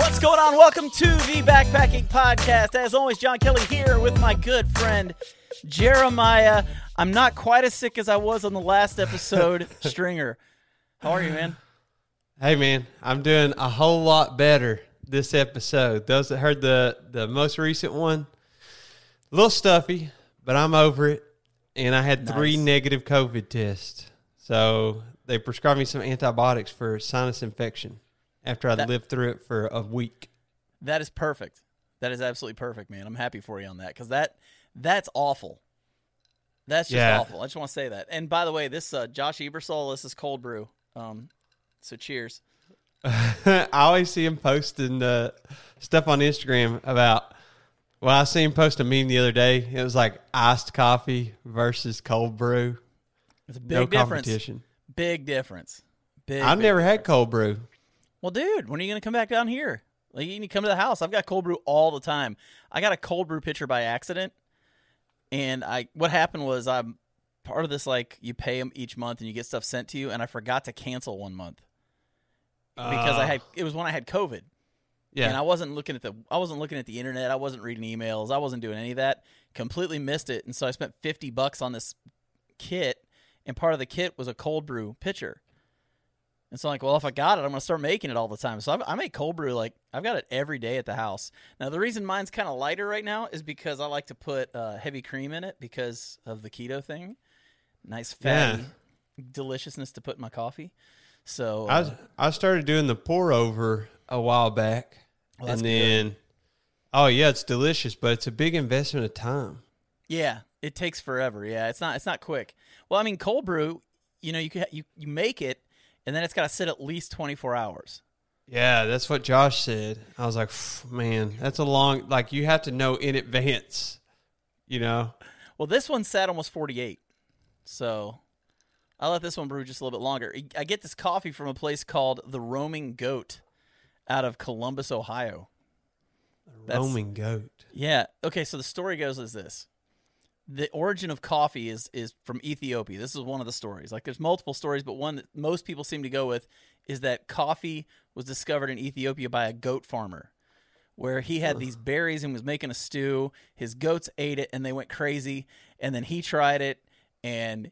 What's going on? Welcome to the Backpacking Podcast. As always, John Kelly here with my good friend Jeremiah. I'm not quite as sick as I was on the last episode. Stringer, how are you, man? Hey man, I'm doing a whole lot better this episode. Those that heard the the most recent one, a little stuffy, but I'm over it. And I had three negative COVID tests, so they prescribed me some antibiotics for sinus infection after I That- lived through it for a week. That is perfect. That is absolutely perfect, man. I'm happy for you on that because that that's awful. That's just Yeah. awful. I just want to say that. And by the way, this uh, Josh Ebersol, this is cold brew. Um, so cheers. I always see him posting uh, stuff on Instagram about. Well, I seen him post a meme the other day. It was like iced coffee versus cold brew. It's a big no difference. competition. Big difference. Big. I've big never had cold brew. Well, dude, when are you gonna come back down here? Like, you need to come to the house. I've got cold brew all the time. I got a cold brew pitcher by accident, and I what happened was I'm part of this like you pay them each month and you get stuff sent to you, and I forgot to cancel one month because I Uh, had it was when I had COVID, yeah. and I wasn't looking at the I wasn't looking at the internet. I wasn't reading emails. I wasn't doing any of that. Completely missed it, and so I spent fifty bucks on this kit, and part of the kit was a cold brew pitcher. And so I'm like, well, if I got it, I'm gonna start making it all the time. So I've, I make cold brew like I've got it every day at the house. Now the reason mine's kind of lighter right now is because I like to put uh, heavy cream in it because of the keto thing. Nice fatty deliciousness to put in my coffee. So I uh, was- I started doing the pour over a while back, Well, and then oh yeah, it's delicious, but it's a big investment of time. Yeah, it takes forever. Yeah, it's not it's not quick. Well, I mean, cold brew, you know, you can, you you make it, and then it's got to sit at least twenty four hours. Yeah, that's what Josh said. I was like, man, that's a long. Like you have to know in advance, you know. Well, this one sat almost forty eight, so I let this one brew just a little bit longer. I get this coffee from a place called the Roaming Goat, out of Columbus, Ohio. That's- Roaming goat. Yeah. Okay. So the story goes as this: the origin of coffee is is from Ethiopia. This is one of the stories. Like, there's multiple stories, but one that most people seem to go with is that coffee was discovered in Ethiopia by a goat farmer, where he had these berries and was making a stew. His goats ate it and they went crazy, and then he tried it and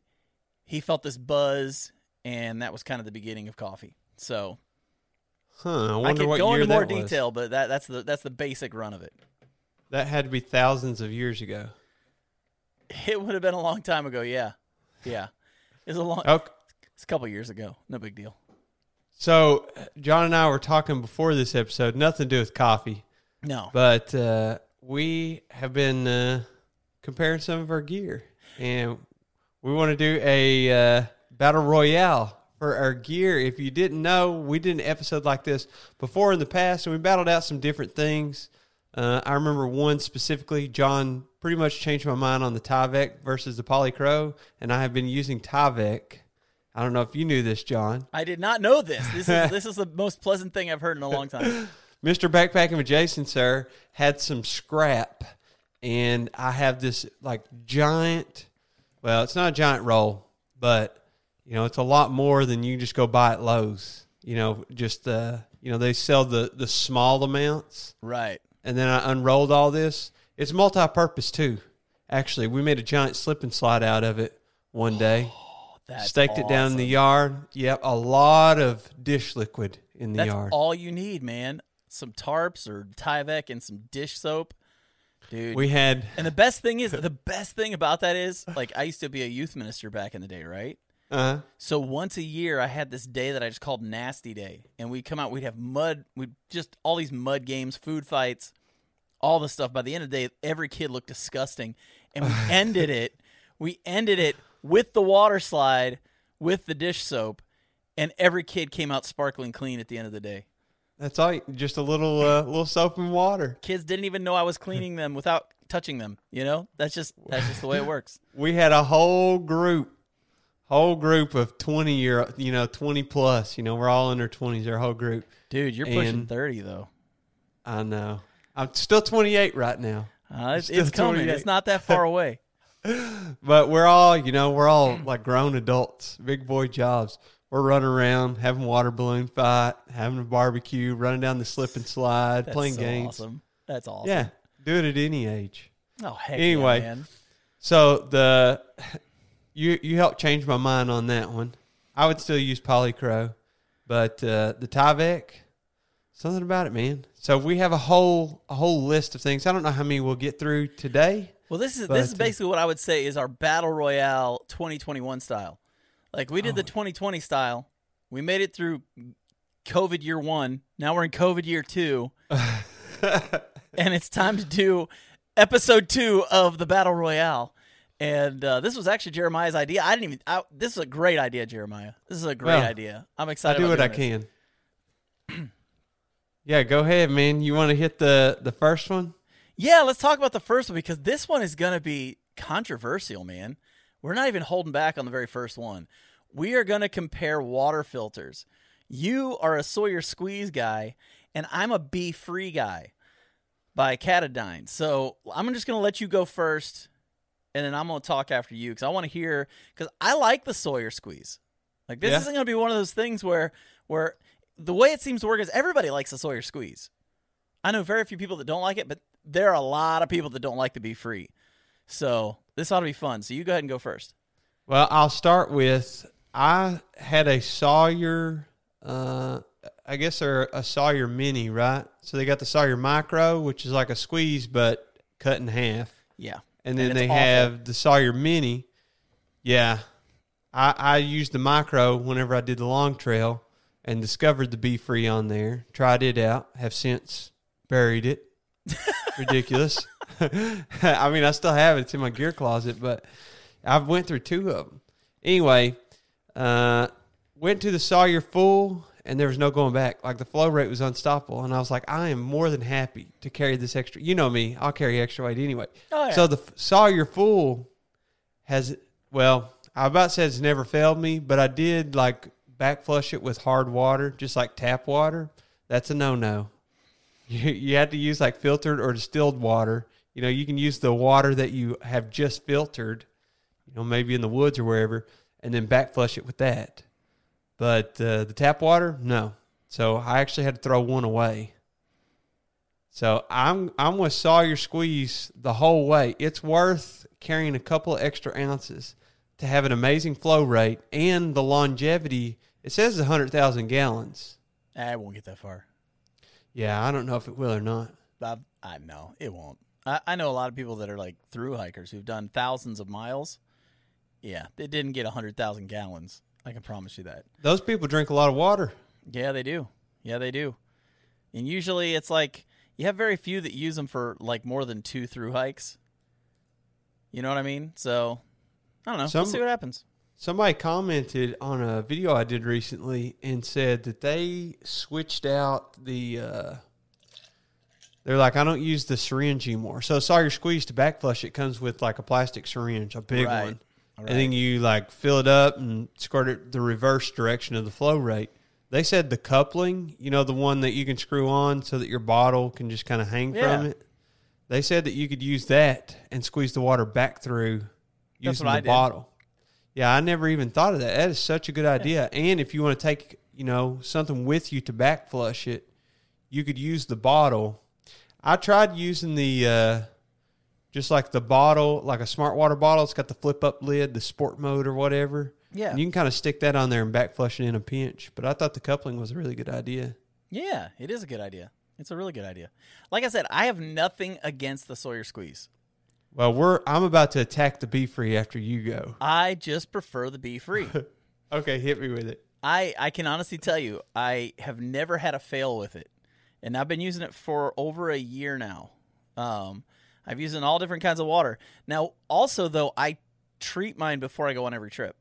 he felt this buzz, and that was kind of the beginning of coffee. So Huh? I I could go into more that was. detail, but that that's the that's the basic run of it. That had to be thousands of years ago. It would have been a long time ago. Yeah, yeah. It's a long. Okay. It's a couple years ago. No big deal. So John and I were talking before this episode. Nothing to do with coffee. No. But uh, we have been uh, comparing some of our gear, and we want to do a uh, battle royale for our gear. If you didn't know, we did an episode like this before in the past, and we battled out some different things. Uh, I remember one specifically. John pretty much changed my mind on the Tyvek versus the Polycro, and I have been using Tyvek. I don't know if you knew this, John. I did not know this. This is this is the most pleasant thing I've heard in a long time. Mr. Backpacking with Jason, sir, had some scrap, and I have this like giant. Well, it's not a giant roll, but you know, it's a lot more than you just go buy at Lowe's. You know, just uh, you know, they sell the the small amounts, Right. And then I unrolled all this. It's multi-purpose too. Actually, we made a giant slip and slide out of it one day. That's Staked it down in the yard. Yep, a lot of dish liquid in the yard. That's yard. all you need, man. Some tarps or Tyvek and some dish soap, dude. we had and the best thing is the best thing about that is like I used to be a youth minister back in the day, right? Uh-huh. So once a year, I had this day that I just called Nasty Day, and we'd come out. We'd have mud. We'd just all these mud games, food fights, all the stuff. By the end of the day, every kid looked disgusting, and we ended it. We ended it with the water slide, with the dish soap, and every kid came out sparkling clean at the end of the day. That's all. Just a little uh, little soap and water. Kids didn't even know I was cleaning them without touching them. You know, that's just that's just the way it works. We had a whole group, whole group of twenty year, you know, twenty plus. You know, we're all in our twenties. Our whole group. Dude, you're pushing And- thirty though. I know. I'm still twenty eight right now. Uh, it's, it's coming. It's not that far away. But we're all, you know, we're all like grown adults, big boy jobs. We're running around, having water balloon fight, having a barbecue, running down the slip and slide, That's playing so games. awesome. That's awesome. Yeah, do it at any age. Oh heck Anyway. yeah, man. So the you you helped change my mind on that one. I would still use Polycro, but uh, the Tyvek, something about it, man. So we have a whole a whole list of things. I don't know how many we'll get through today. Well, this is But, this is uh, basically what I would say is our battle royale 2021 style. Like we did Oh. the 2020 style, we made it through COVID year one. Now we're in COVID year two, and it's time to do episode two of the battle royale. And uh, this was actually Jeremiah's idea. I didn't even. I, this is a great idea, Jeremiah. This is a great Well, idea. I'm excited. I do what I this. can. yeah, go ahead, man. You want to hit the the first one? Yeah, let's talk about the first one because this one is going to be controversial, man. We're not even holding back on the very first one. We are going to compare water filters. You are a Sawyer Squeeze guy, and I'm a Be Free guy by Katadyn. So I'm just going to let you go first, and then I'm going to talk after you because I want to hear because I like the Sawyer Squeeze. Like this Yeah. isn't going to be one of those things where where the way it seems to work is everybody likes the Sawyer Squeeze. I know very few people that don't like it, but there are a lot of people that don't like to be free. So this ought to be fun. So you go ahead and go first. Well, I'll start with I had a Sawyer, uh, I guess they're a Sawyer Mini, right? So they got the Sawyer Micro, which is like a squeeze but cut in half, Yeah. and then it's they awful. have the Sawyer Mini. Yeah, I, I used the Micro whenever I did the long trail and discovered the Be Free on there. Tried it out. Have since buried it. Ridiculous. I mean, I still have it. It's in my gear closet, but I've went through two of them. Anyway, uh, went to the Sawyer Fool, and there was no going back. Like the flow rate was unstoppable, and I was like, I am more than happy to carry this extra. You know me, I'll carry extra weight anyway. Oh, yeah. So the f- Sawyer Fool has well, I about said it's never failed me, but I did like back flush it with hard water, just like tap water. That's a no no. You, you have to use like filtered or distilled water. You know, you can use the water that you have just filtered, you know, maybe in the woods or wherever, and then back flush it with that. But uh, the tap water, no. So I actually had to throw one away. So I'm I'm with Sawyer Squeeze the whole way. It's worth carrying a couple of extra ounces to have an amazing flow rate and the longevity. It says hundred thousand gallons. I won't get that far. Yeah, I don't know if it will or not. I, I know it won't. I, I know a lot of people that are like through hikers who've done thousands of miles. Yeah, they didn't get hundred thousand gallons. I can promise you that. Those people drink a lot of water. Yeah, they do. Yeah, they do. And usually it's like you have very few that use them for like more than two through hikes. You know what I mean? So I don't know. Some- we'll see what happens. Somebody commented on a video I did recently and said that they switched out the. Uh, they're like, I don't use the syringe anymore. So Sawyer Squeeze to back flush it comes with like a plastic syringe, a big Right. one, Right. and then you like fill it up and squirt it the reverse direction of the flow rate. They said the coupling, you know, the one that you can screw on so that your bottle can just kind of hang Yeah. from it. They said that you could use that and squeeze the water back through using the bottle. Yeah, I never even thought of that. That is such a good idea. And if you want to take, you know, something with you to back flush it, you could use the bottle. I tried using the uh just like the bottle, like a smart water bottle. It's got the flip up lid, the sport mode or whatever. Yeah. And you can kind of stick that on there and back flush it in a pinch. But I thought the coupling was a really good idea. Yeah, it is a good idea. It's a really good idea. Like I said, I have nothing against the Sawyer squeeze. Well, we're I'm about to attack the Be Free after you go. I just prefer the Be Free. Okay, hit me with it. I I can honestly tell you, I have never had a fail with it, and I've been using it for over a year now. Um, I've used it in all different kinds of water. Now, also though, I treat mine before I go on every trip.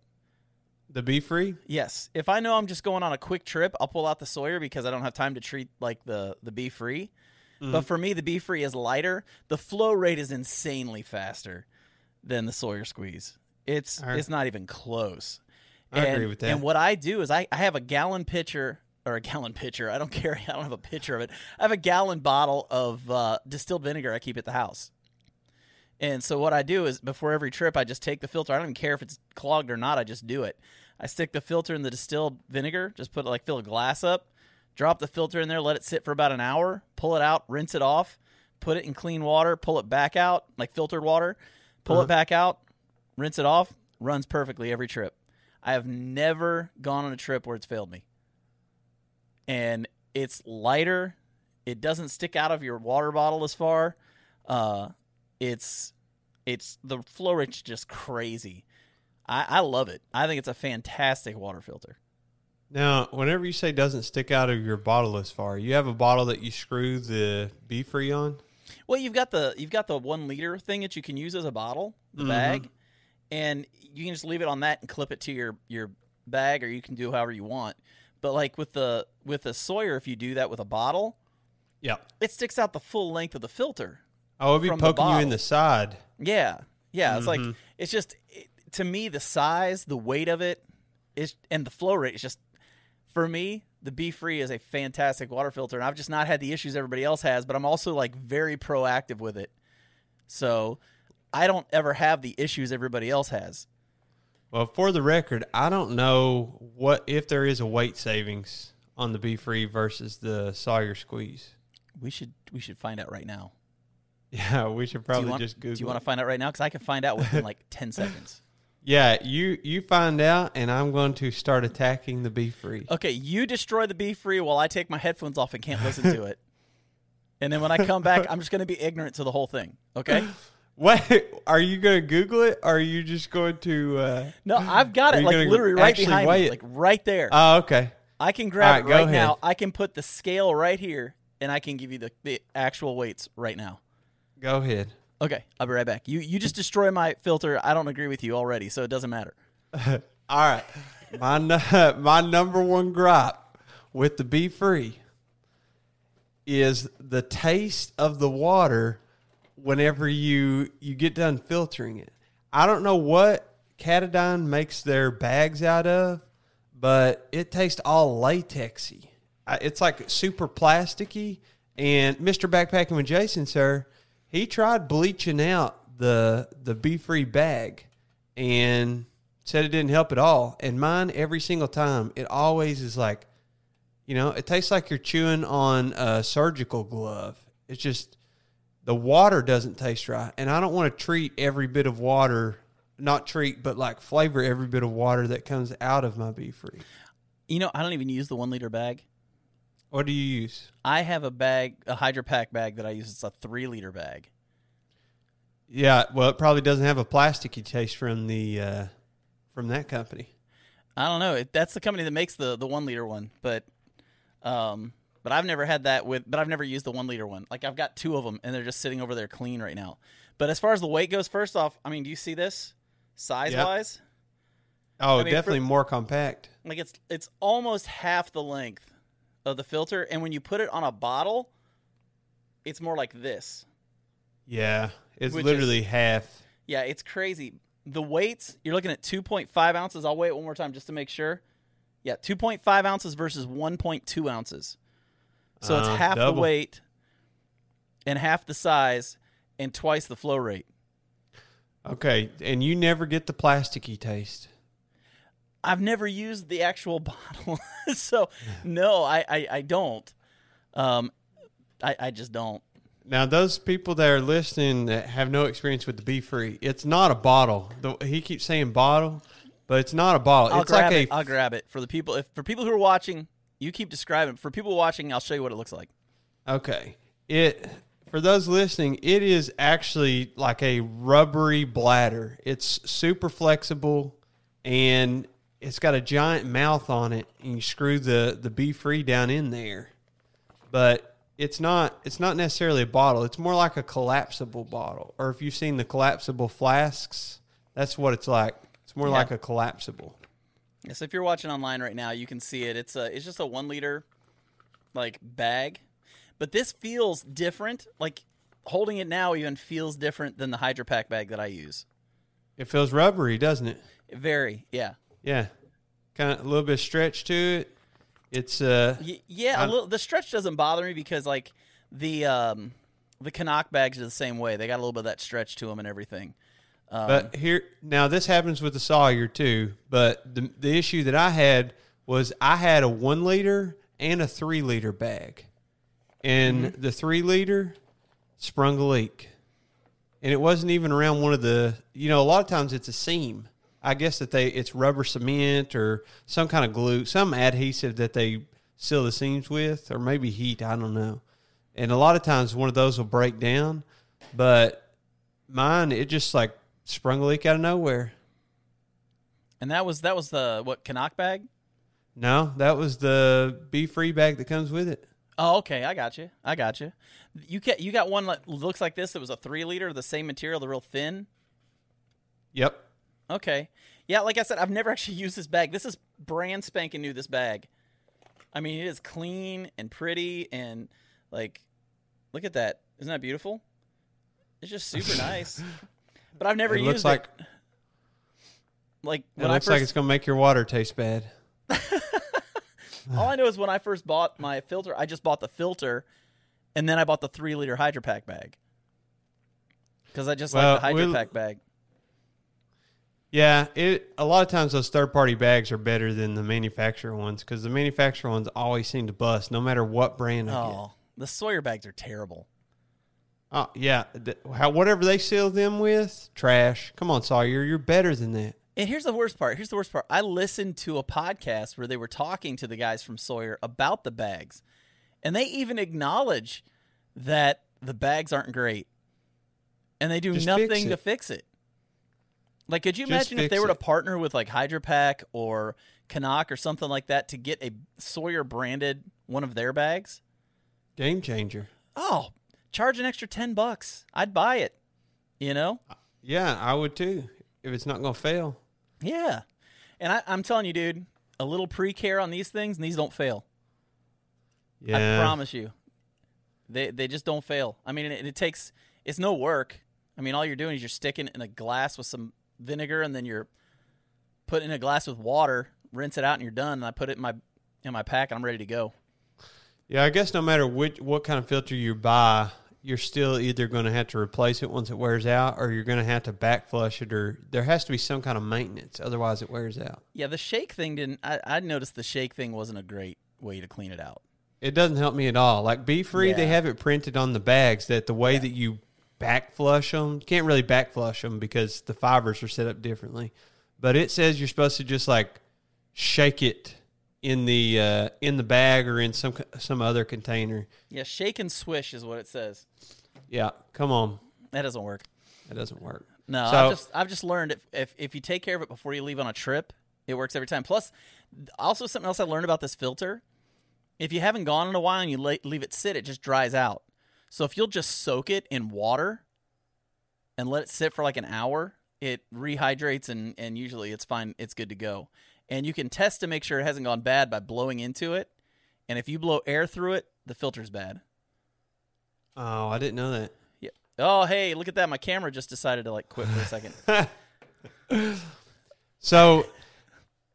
The Be Free? Yes. If I know I'm just going on a quick trip, I'll pull out the Sawyer because I don't have time to treat like the the Be Free. But for me, the Be Free is lighter. The flow rate is insanely faster than the Sawyer Squeeze. It's right. it's not even close. I and, agree with that. And what I do is I, I have a gallon pitcher or a gallon pitcher. I don't carry. I don't have a pitcher of it. I have a gallon bottle of uh, distilled vinegar. I keep at the house. And so what I do is before every trip, I just take the filter. I don't even care if it's clogged or not. I just do it. I stick the filter in the distilled vinegar. Just put like fill a glass up, drop the filter in there, let it sit for about an hour, pull it out, rinse it off, put it in clean water, pull it back out like filtered water, pull it back out, rinse it off. Runs perfectly every trip. I have never gone on a trip where it's failed me. And it's lighter. It doesn't stick out of your water bottle as far. Uh, it's it's the flow rate's just crazy. I, I love it. I think it's a fantastic water filter. Now, whenever you say doesn't stick out of your bottle as far, you have a bottle that you screw the Be Free on? Well, you've got the you've got the one liter thing that you can use as a bottle, the Mhm. bag, and you can just leave it on that and clip it to your your bag, or you can do however you want. But like with the with the Sawyer, if you do that with a bottle, Yeah. it sticks out the full length of the filter. Oh, it'll be poking you in the side. Yeah, yeah. It's like Mhm. it's just it, to me the size, the weight of it, is and the flow rate is just for me. The Be Free is a fantastic water filter, and I've just not had the issues everybody else has. But I'm also like very proactive with it, so I don't ever have the issues everybody else has. Well, for the record, I don't know what if there is a weight savings on the Be Free versus the Sawyer Squeeze. We should we should find out right now. Yeah, we should probably want, just Google. do you want to find out right now? Because I can find out within like ten seconds. Yeah, you you find out, and I'm going to start attacking the Be Free. Okay, you destroy the Be Free while I take my headphones off and can't listen to it. And then when I come back, I'm just going to be ignorant to the whole thing. Okay? Wait, are you going to Google it? Or are you just going to? Uh... No, I've got it like literally right behind me, it? like right there. Oh, okay. I can grab All it right, right now. I can put the scale right here, and I can give you the, the actual weights right now. Go ahead. Okay, I'll be right back. You you just destroy my filter. I don't agree with you already, so it doesn't matter. All right. My my number one gripe with the Be Free is the taste of the water whenever you you get done filtering it. I don't know what Katadyn makes their bags out of, but it tastes all latexy. It's like super plasticky. And Mr. Backpacking with Jason, sir, he tried bleaching out the the Be Free bag and said it didn't help at all. And mine, every single time, it always is like, you know, it tastes like you're chewing on a surgical glove. It's just the water doesn't taste right, and I don't want to treat every bit of water, not treat, but like flavor every bit of water that comes out of my Be Free. You know, I don't even use the one liter bag. What do you use? I have a bag, a HydraPak bag that I use. It's a three liter bag. Yeah, well, it probably doesn't have a plasticky taste from the uh, from that company. I don't know. It, that's the company that makes the the one liter one, but um, but I've never had that with. But I've never used the one liter one. Like I've got two of them, and they're just sitting over there clean right now. But as far as the weight goes, first off, I mean, do you see this size Yep. wise? Oh, I mean, definitely for- more compact. Like it's it's almost half the length of the filter, and when you put it on a bottle, it's more like this. Yeah, it's Which literally is- half. Yeah, it's crazy. The weights, you're looking at 2.5 ounces. I'll weigh it one more time just to make sure. Yeah, 2.5 ounces versus 1.2 ounces. So it's Uh, half double. the weight and half the size and twice the flow rate. Okay, and you never get the plasticky taste. I've never used the actual bottle. so, no, I, I, I don't. Um, I, I just don't. Now, those people that are listening that have no experience with the Be Free, it's not a bottle. The, he keeps saying bottle, but it's not a bottle. I'll it's grab like it. a I'll grab it for the people. If for people who are watching, you keep describing. For people watching, I'll show you what it looks like. okay. It for those listening, it is actually like a rubbery bladder. It's super flexible, and it's got a giant mouth on it, and you screw the the Be Free down in there. But it's not it's not necessarily a bottle. It's more like a collapsible bottle. Or if you've seen the collapsible flasks, that's what it's like. It's more Yeah. like a collapsible. Yeah, so if you're watching online right now, you can see it. It's a it's just a one liter like bag, but this feels different. Like holding it now even feels different than the HydraPak bag that I use. It feels rubbery, doesn't it? Very, yeah, Yeah, kind of a little bit of stretch to it. It's uh, Y- yeah. a I'm- little, the stretch doesn't bother me because like the um the CNOC bags are the same way. They got a little bit of that stretch to them and everything. Um, But here now, this happens with the Sawyer too. But the the issue that I had was I had a one liter and a three liter bag, and Mm-hmm. the three liter sprung a leak, and it wasn't even around one of the. You know, a lot of times it's a seam. I guess that they it's rubber cement or some kind of glue, some adhesive that they seal the seams with, or maybe heat. I don't know. And a lot of times one of those will break down, but mine it just like sprung a leak out of nowhere. and that was that was the what CNOC bag. No, that was the be free bag that comes with it. Oh, okay. I got you. I got you. You get you got one that looks like this. That was a three liter, the same material, the real thin. Yep. Okay. Yeah, like I said, I've never actually used this bag. This is brand spanking new. This bag. I mean, it is clean and pretty and like, look at that. Isn't that beautiful? It's just super nice. But I've never It used looks like it. Like it when I looks first, like it's gonna make your water taste bad. all I know is when I first bought my filter, I just bought the filter, and then I bought the three liter HydraPak bag because I just Well, like the HydraPak bag. Yeah, it a lot of times those third party bags are better than the manufacturer ones because the manufacturer ones always seem to bust no matter what brand. Oh, the Sawyer bags are terrible. Oh yeah, th- how whatever they seal them with, trash. Come on, Sawyer, you're better than that. And here's the worst part. Here's the worst part. I listened to a podcast where they were talking to the guys from Sawyer about the bags, and they even acknowledge that the bags aren't great, and they do Just nothing it. to fix it. Like, could you Just imagine if they were to partner with like HydraPak or CNOC or something like that to get a Sawyer branded one of their bags? Game changer. Oh, charge an extra ten bucks. I'd buy it. You know? Yeah, I would too if it's not gonna fail. Yeah. And I, I'm telling you, dude, a little pre care on these things, and these don't fail. Yeah, I promise you. They they just don't fail. I mean, it, it takes it's no work. I mean, all you're doing is you're sticking it in a glass with some vinegar, and then you're putting in a glass with water, rinse it out, and you're done. And I put it in my in my pack, and I'm ready to go. Yeah, I guess no matter which what kind of filter you buy, you're still either going to have to replace it once it wears out, or you're going to have to back flush it, or there has to be some kind of maintenance. Otherwise, it wears out. Yeah, the shake thing didn't. I, I noticed the shake thing wasn't a great way to clean it out. It doesn't help me at all. Like Be Free, they have it printed on the bags that the way that you back flush them, you can't really back flush them because the fibers are set up differently. But it says you're supposed to just like shake it in the uh, in the bag or in some some other container. Yeah, shake and swish is what it says. Yeah, come on, That doesn't work. that doesn't work. No, So- I've just I've just learned if, if if you take care of it before you leave on a trip, it works every time. Plus, also something else I learned about this filter: if you haven't gone in a while and you la- leave it sit, it just dries out. So if you'll just soak it in water and let it sit for like an hour, it rehydrates and and usually it's fine. It's good to go. And you can test to make sure it hasn't gone bad by blowing into it. And if you blow air through it, the filter's bad. Oh, I didn't know that. Yeah. Oh, hey, look at that! My camera just decided to like quit for a second. So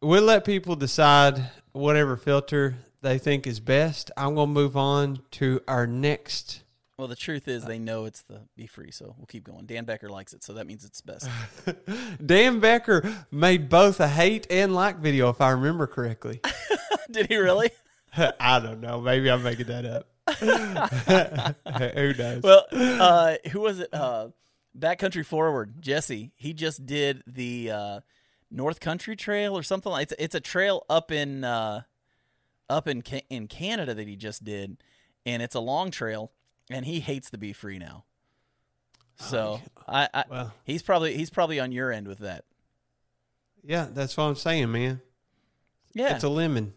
we'll let people decide whatever filter they think is best. I'm going to move on to our next. Well, the truth is they know it's the be free, so we'll keep going. Dan Becker likes it, so that means it's best. Dan Becker made both a hate and like video, if I remember correctly. Did he really? I don't know. Maybe I'm making that up. Who knows? Well, uh, who was it? Uh, Backcountry Forward, Jesse. He just did the uh, North Country Trail or something like. It's it's a trail up in uh, up in in Canada that he just did, and it's a long trail, and he hates the be free now. So I, I well, he's probably he's probably on your end with that. yeah, that's what I'm saying, man. Yeah. It's a lemon.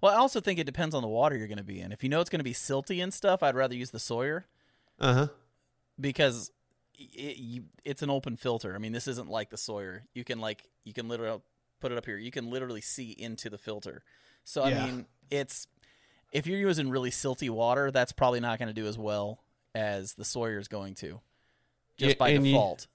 well, I also think it depends on the water you're going to be in. If you know it's going to be silty and stuff, I'd rather use the Sawyer. Uh huh. because it, you, it's an open filter. I mean, this isn't like the Sawyer. You can like you can literally put it up here. You can literally see into the filter. So I mean, it's if you're using really silty water, that's probably not going to do as well as the Sawyer's going to, just Yeah, by and you- default.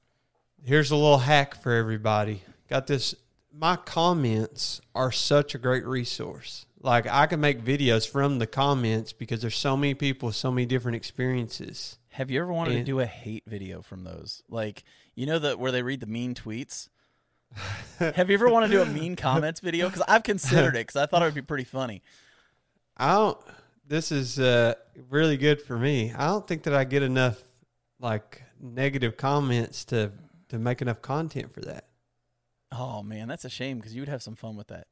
Here's a little hack for everybody. Got this. My comments are such a great resource. Like I can make videos from the comments because there's so many people with so many different experiences. Have you ever wanted to do a hate video from those? Like, you know that where they read the mean tweets. Have you ever wanted to do a mean comments video? Because I've considered it because I thought it would be pretty funny. I don't. This is uh, really good for me. I don't think that I get enough like negative comments to to make enough content for that. Oh man, that's a shame because you would have some fun with that.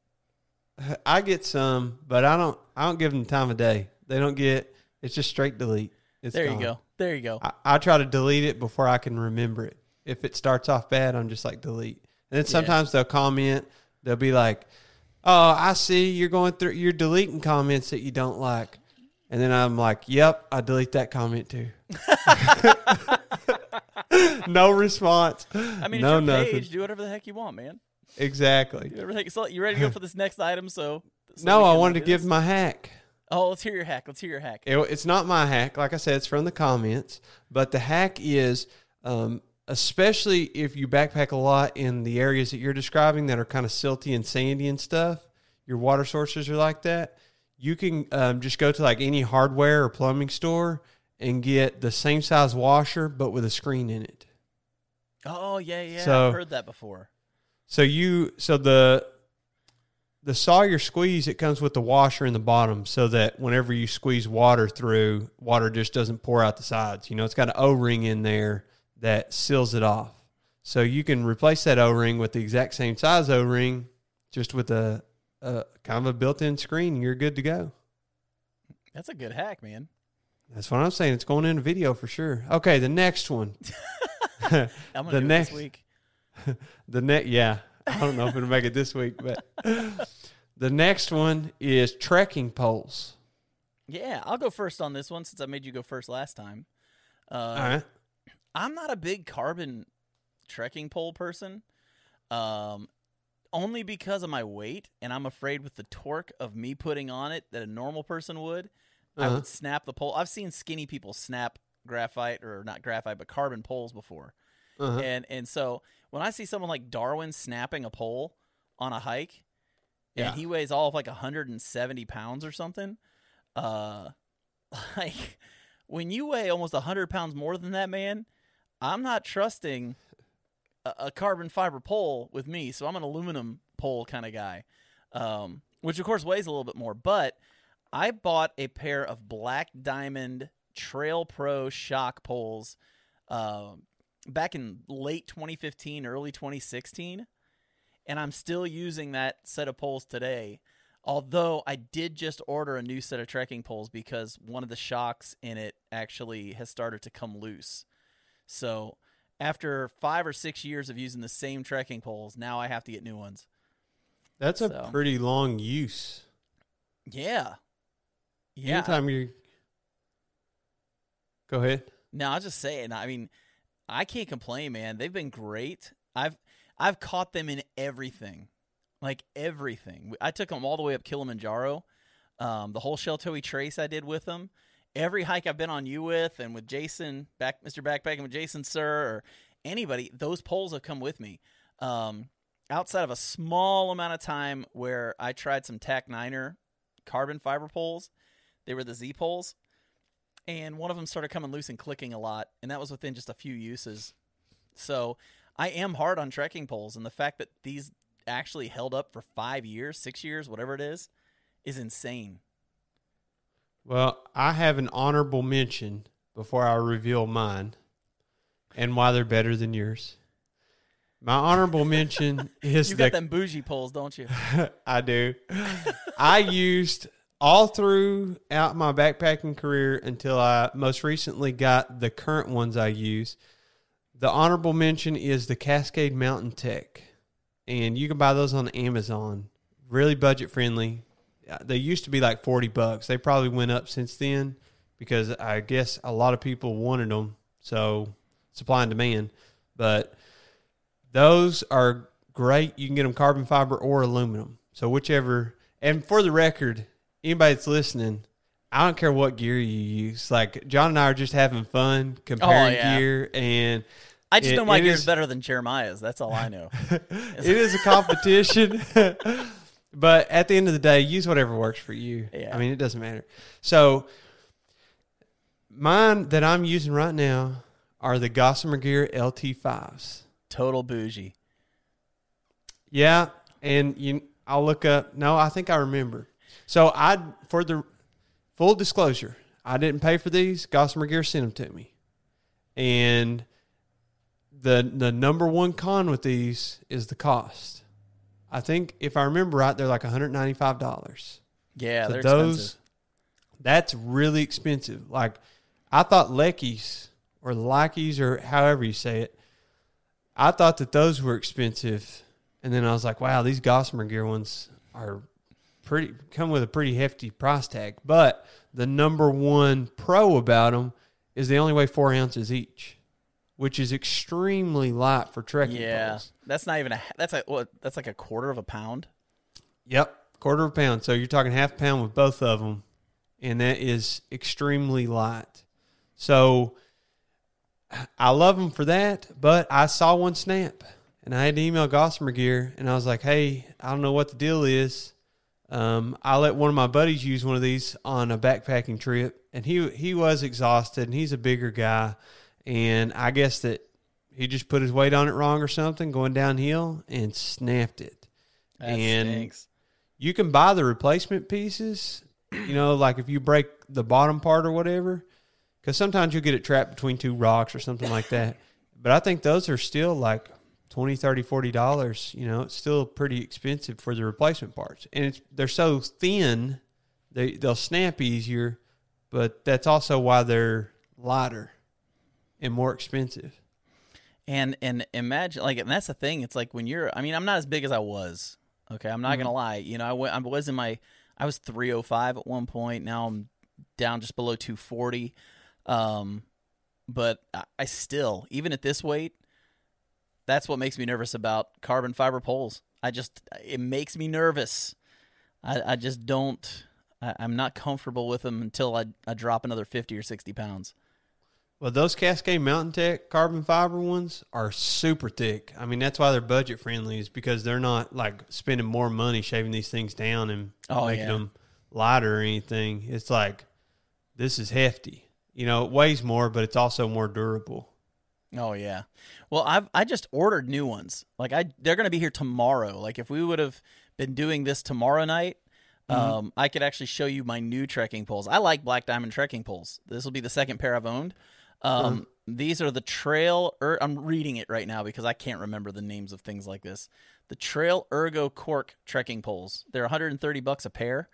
I get some, but I don't. I don't give them time of day. They don't get. It's just straight delete. It's there gone. you go. There you go. I, I try to delete it before I can remember it. If it starts off bad, I'm just like delete. And then sometimes they'll comment. They'll be like, "Oh, I see you're going through. You're deleting comments that you don't like." And then I'm like, "Yep, I delete that comment too." no response. I mean, no it's your nothing. page. Do whatever the heck you want, man. Exactly. Do whatever the heck. So, you ready to go for this next item? So, so No, I wanted to give this? my hack. Oh, let's hear your hack. Let's hear your hack. It, it's not my hack. Like I said, it's from the comments. But the hack is, um, especially if you backpack a lot in the areas that you're describing that are kind of silty and sandy and stuff, your water sources are like that. You can um, just go to like any hardware or plumbing store and get the same size washer, but with a screen in it. Oh yeah, yeah. So- I've heard that before. So you, so the the Sawyer squeeze, it comes with the washer in the bottom, so that whenever you squeeze water through, water just doesn't pour out the sides. You know, it's got an O ring in there that seals it off. So you can replace that O ring with the exact same size O ring, just with a, a kind of a built in screen. You're good to go. That's a good hack, man. That's what I'm saying. It's going in a video for sure. Okay, the next one. I'm gonna The next- it this week. The next, yeah, I don't know if it'll make it this week, but the next one is trekking poles. Yeah, I'll go first on this one since I made you go first last time. Uh, All right. I'm not a big carbon trekking pole person, um, only because of my weight, and I'm afraid with the torque of me putting on it that a normal person would, I Uh-huh. would snap the pole. I've seen skinny people snap graphite or not graphite, but carbon poles before, Uh-huh. and and so when I see someone like Darwin snapping a pole on a hike, Yeah. and he weighs all of like 170 pounds or something, uh, like when you weigh almost 100 pounds more than that man, I'm not trusting a, a carbon fiber pole with me, so I'm an aluminum pole kind of guy, um, which of course weighs a little bit more. But I bought a pair of Black Diamond Trail Pro shock poles um back in late 2015, early 2016, and I'm still using that set of poles today. Although I did just order a new set of trekking poles because one of the shocks in it actually has started to come loose. So after five or six years of using the same trekking poles, now I have to get new ones. That's a So. pretty long use. Yeah. Yeah. Anytime you go ahead. No, I was just saying. I mean, I can't complain, man. They've been great. I've I've caught them in everything, like everything. I took them all the way up Kilimanjaro. Um, the whole Sheltowee Trace I did with them. Every hike I've been on you with, and with Jason, back Mr. Backpacking with Jason Sir, or anybody, those poles have come with me. Um, outside of a small amount of time where I tried some Tac Niner carbon fiber poles, they were the Z poles and one of them started coming loose and clicking a lot, and that was within just a few uses. So I am hard on trekking poles, and the fact that these actually held up for five years, six years, whatever it is, is insane. Well, I have an honorable mention before I reveal mine and why they're better than yours. My honorable mention is You the got them bougie poles, don't you? I do. I used all throughout my backpacking career until I most recently got the current ones I use. The honorable mention is the Cascade Mountain Tech, and you can buy those on Amazon. Really budget friendly. They used to be like forty bucks. They probably went up since then because I guess a lot of people wanted them. So supply and demand, but those are great. You can get them carbon fiber or aluminum. So whichever. And for the record, anybody that's listening, I don't care what gear you use. Like John and I are just having fun oh, comparing Oh, yeah. gear, and I just It- know my gear is- better than Jeremiah's. That's all I know. it is a competition. but at the end of the day, use whatever works for you. Yeah. I mean, it doesn't matter. So mine that I'm using right now are the Gossamer Gear LT5s. Total bougie. Yeah, and you, I'll look up. No, I think I remember. So I, for the full disclosure, I didn't pay for these. Gossamer Gear sent them to me, and the the number one con with these is the cost. I think if I remember right, they're like one hundred ninety five dollars. Yeah, So they're those, expensive. that's really expensive. Like I thought Lekis or Likes or however you say it, I thought that those were expensive, and then I was like, wow, these Gossamer Gear ones are pretty come with a pretty hefty price tag. But the number one pro about them is they only weigh four ounces each, which is extremely light for trekking Yeah, poles. that's not even a. That's like what? That's like a quarter of a pound. Yep, quarter of a pound. So you're talking half a pound with both of them, and that is extremely light. So I love them for that, but I saw one snap, and I had to email Gossamer Gear, and I was like, "Hey, I don't know what the deal is." Um, I let one of my buddies use one of these on a backpacking trip, and he he was exhausted, and he's a bigger guy, and I guess that he just put his weight on it wrong or something going downhill and snapped it. That And- stinks. you can buy the replacement pieces you know like if you break the bottom part or whatever because sometimes you'll get it trapped between two rocks or something like that but i think those are still like 20 30 40 dollars you know it's still pretty expensive for the replacement parts and it's they're so thin they they'll snap easier but that's also why they're lighter and more expensive And and imagine like and that's the thing. It's like when you're. I mean, I'm not as big as I was. Okay, I'm not gonna lie. You know, I went. I was in my. I was 305 at one point. Now I'm down just below 240. Um, but I, I still, even at this weight, that's what makes me nervous about carbon fiber poles. I just it makes me nervous. I, I just don't. I, I'm not comfortable with them until I, I drop another 50 or 60 pounds. Well, those Cascade Mountain Tech carbon fiber ones are super thick. I mean, that's why they're budget friendly, is because they're not like spending more money shaving these things down and Oh, making yeah. them lighter or anything. It's like this is hefty. You know, it weighs more, but it's also more durable. Oh yeah. Well, I've I just ordered new ones. Like I they're going to be here tomorrow. Like if we would have been doing this tomorrow night, um I could actually show you my new trekking poles. I like Black Diamond trekking poles. This will be the second pair I've owned. Um these are the Trail er, I'm reading it right now because I can't remember the names of things like this. The Trail Ergo Cork trekking poles. They're 130 bucks a pair.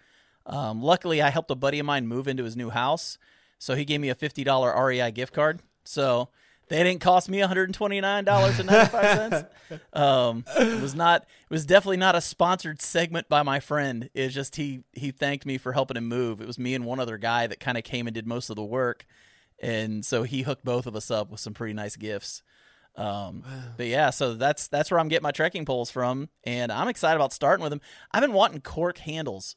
Um, luckily, I helped a buddy of mine move into his new house, so he gave me a fifty dollar REI gift card. So they didn't cost me one hundred twenty nine dollars and ninety five cents. Um, it was not. It was definitely not a sponsored segment by my friend. It's just he he thanked me for helping him move. It was me and one other guy that kind of came and did most of the work, and so he hooked both of us up with some pretty nice gifts. Um, but yeah, so that's that's where I'm getting my trekking poles from, and I'm excited about starting with them. I've been wanting cork handles.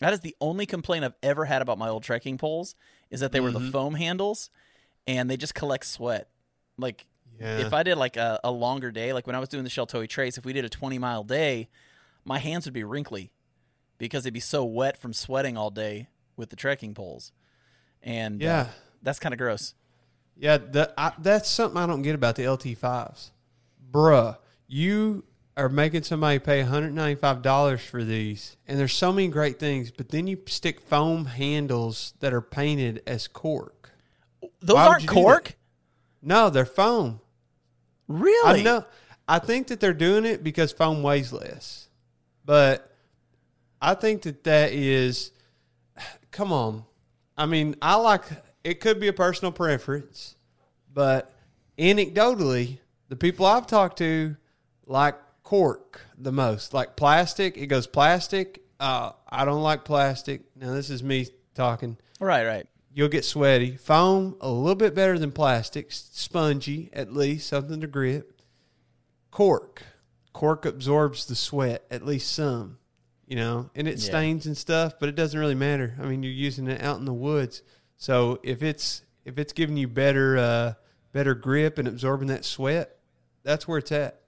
That is the only complaint I've ever had about my old trekking poles is that they were the foam handles, and they just collect sweat. Like Yeah. if I did like a, a longer day, like when I was doing the Sheltowee Trace, if we did a 20 mile day, my hands would be wrinkly because they'd be so wet from sweating all day with the trekking poles, and uh, yeah. That's kind of gross. Yeah, the, I, that's something I don't get about the LT5s. Bruh, you are making somebody pay $195 for these, and there's so many great things, but then you stick foam handles that are painted as cork. Those Why aren't you do that? cork, No, they're foam. really? I know. I think that they're doing it because foam weighs less, but I think that that is. Come on, I mean, I like. It could be a personal preference, but anecdotally, the people I've talked to like cork the most. Like plastic, it goes plastic. Uh, I don't like plastic. Now this is me talking Right, right. you'll get sweaty. Foam, a little bit better than plastic, spongy at least, something to grip. Cork. cork absorbs the sweat at least some, you know, and it Yeah. stains and stuff, but it doesn't really matter. I mean, you're using it out in the woods, so if it's if it's giving you better uh, better grip and absorbing that sweat, that's where it's at.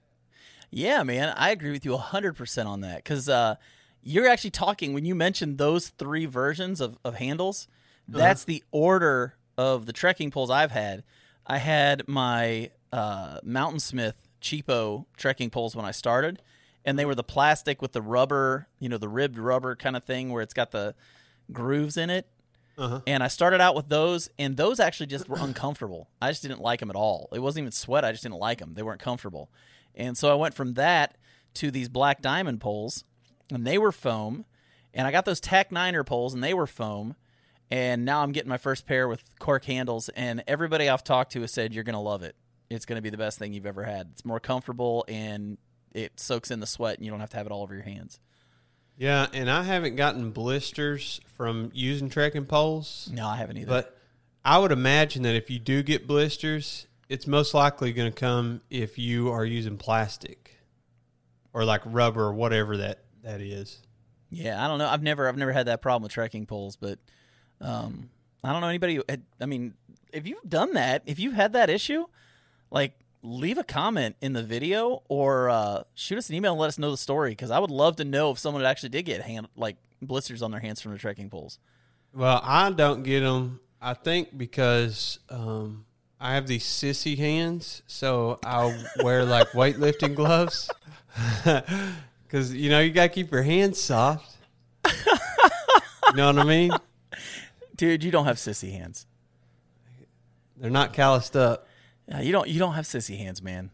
Yeah, man, I agree with you 100% on that because uh, you're actually talking, when you mentioned those three versions of, of handles, that's the order of the trekking poles I've had. I had my uh, Mountainsmith cheapo trekking poles when I started, and they were the plastic with the rubber, you know, the ribbed rubber kind of thing where it's got the grooves in it. Uh-huh. And I started out with those, and those actually just were uncomfortable. I just didn't like them at all. It wasn't even sweat. I just didn't like them. They weren't comfortable. And so I went from that to these black diamond poles, and they were foam. And I got those Tech Niner poles, and they were foam. And now I'm getting my first pair with cork handles, and everybody I've talked to has said you're gonna love it. It's gonna be the best thing you've ever had. It's more comfortable and it soaks in the sweat, and you don't have to have it all over your hands. Yeah, and I haven't gotten blisters from using trekking poles, No, I haven't either. but I would imagine that if you do get blisters, it's most likely going to come if you are using plastic or like rubber or whatever that that is. Yeah, I don't know. I've never I've never had that problem with trekking poles, but um, I don't know anybody. Had, I mean, if you've done that, if you've had that issue, like leave a comment in the video or uh, shoot us an email and let us know the story because I would love to know if someone actually did get hand like blisters on their hands from the trekking poles. Well, I don't get them. I think because um, I have these sissy hands, so I'll wear like weightlifting gloves. Because you know you gotta keep your hands soft. you know what I mean? Dude, you don't have sissy hands. They're not calloused up. Yeah, you don't you don't have sissy hands, man.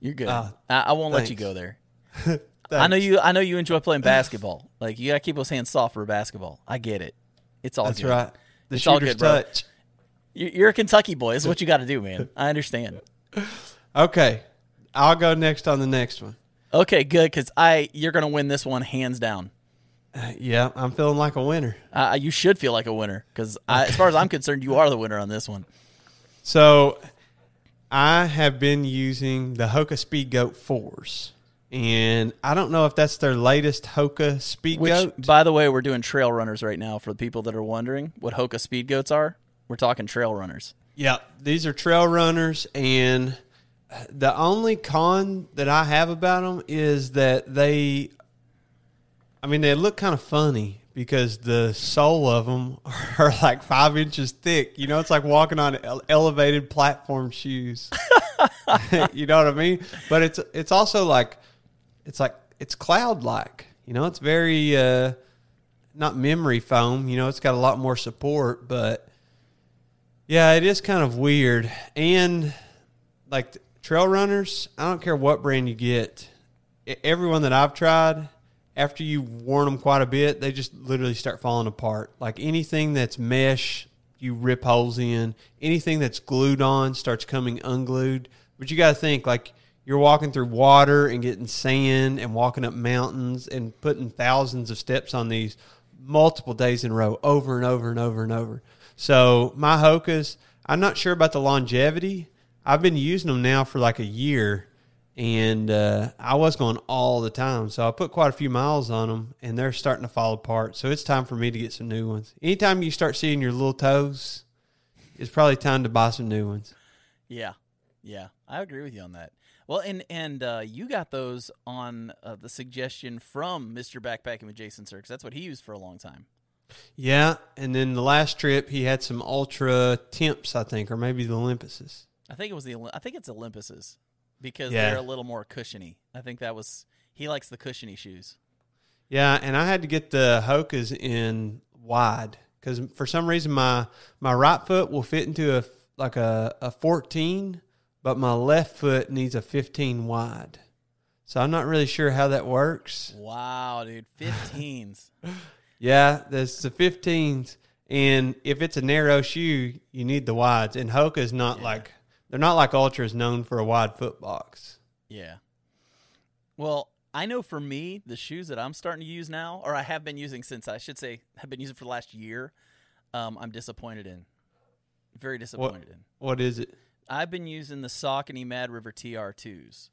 You're good. Ah, I, I won't let you go there. I know you. I know you enjoy playing basketball. Like you gotta keep those hands soft for basketball. I get it. It's all That's good. right. The It's all good, bro. touch. You- You're a Kentucky boy. It's what you got to do, man. I understand. Okay, I'll go next on the next one. Okay, good because I you're gonna win this one hands down. Uh, yeah, I'm feeling like a winner. Uh, you should feel like a winner because as far as I'm concerned, you are the winner on this one. So, I have been using the Hoka Speedgoat fours, and I don't know if that's their latest Hoka Speed Which, Goat. by the way, we're doing trail runners right now for the people that are wondering what Hoka speed goats are. We're talking trail runners. Yeah, these are trail runners, and the only con that I have about them is that they, I mean, they look kind of funny because the sole of them are like five inches thick. You know, it's like walking on ele- elevated platform shoes. you know what I mean? But it's it's also like it's like it's cloud like. You know, it's very uh, not memory foam. You know, it's got a lot more support, but yeah, it is kind of weird. And like trail runners, I don't care what brand you get. Everyone that I've tried, after you've worn them quite a bit, they just literally start falling apart. Like anything that's mesh, you rip holes in. Anything that's glued on starts coming unglued. But you got to think like you're walking through water and getting sand and walking up mountains and putting thousands of steps on these multiple days in a row over and over and over and over. So my Hokas, I'm not sure about the longevity. I've been using them now for like a year, and uh, I was going all the time. So I put quite a few miles on them, and they're starting to fall apart. So it's time for me to get some new ones. Anytime you start seeing your little toes, it's probably time to buy some new ones. Yeah, yeah, I agree with you on that. Well, and and uh, you got those on uh, the suggestion from Mister Backpacking with Jason Sir, 'cause that's what he used for a long time. Yeah, and then the last trip he had some Altra Timps, I think, or maybe the Olympuses. I think it was the I think it's Olympuses because Yeah. they're a little more cushiony. I think that was he likes the cushiony shoes. Yeah, and I had to get the Hokas in wide because for some reason my my right foot will fit into a like a, a 14, but my left foot needs a 15 wide. So I'm not really sure how that works. Wow, dude, 15s. Yeah, there's the 15s, and if it's a narrow shoe, you need the wides. And Hoka's not like they're not like Altras known for a wide foot box. yeah. Well, I know for me, the shoes that I'm starting to use now, or I have been using since I should say have been using for the last year, um, I'm disappointed in. Very disappointed in. What is it? I've been using the Saucony Mad River TR2s.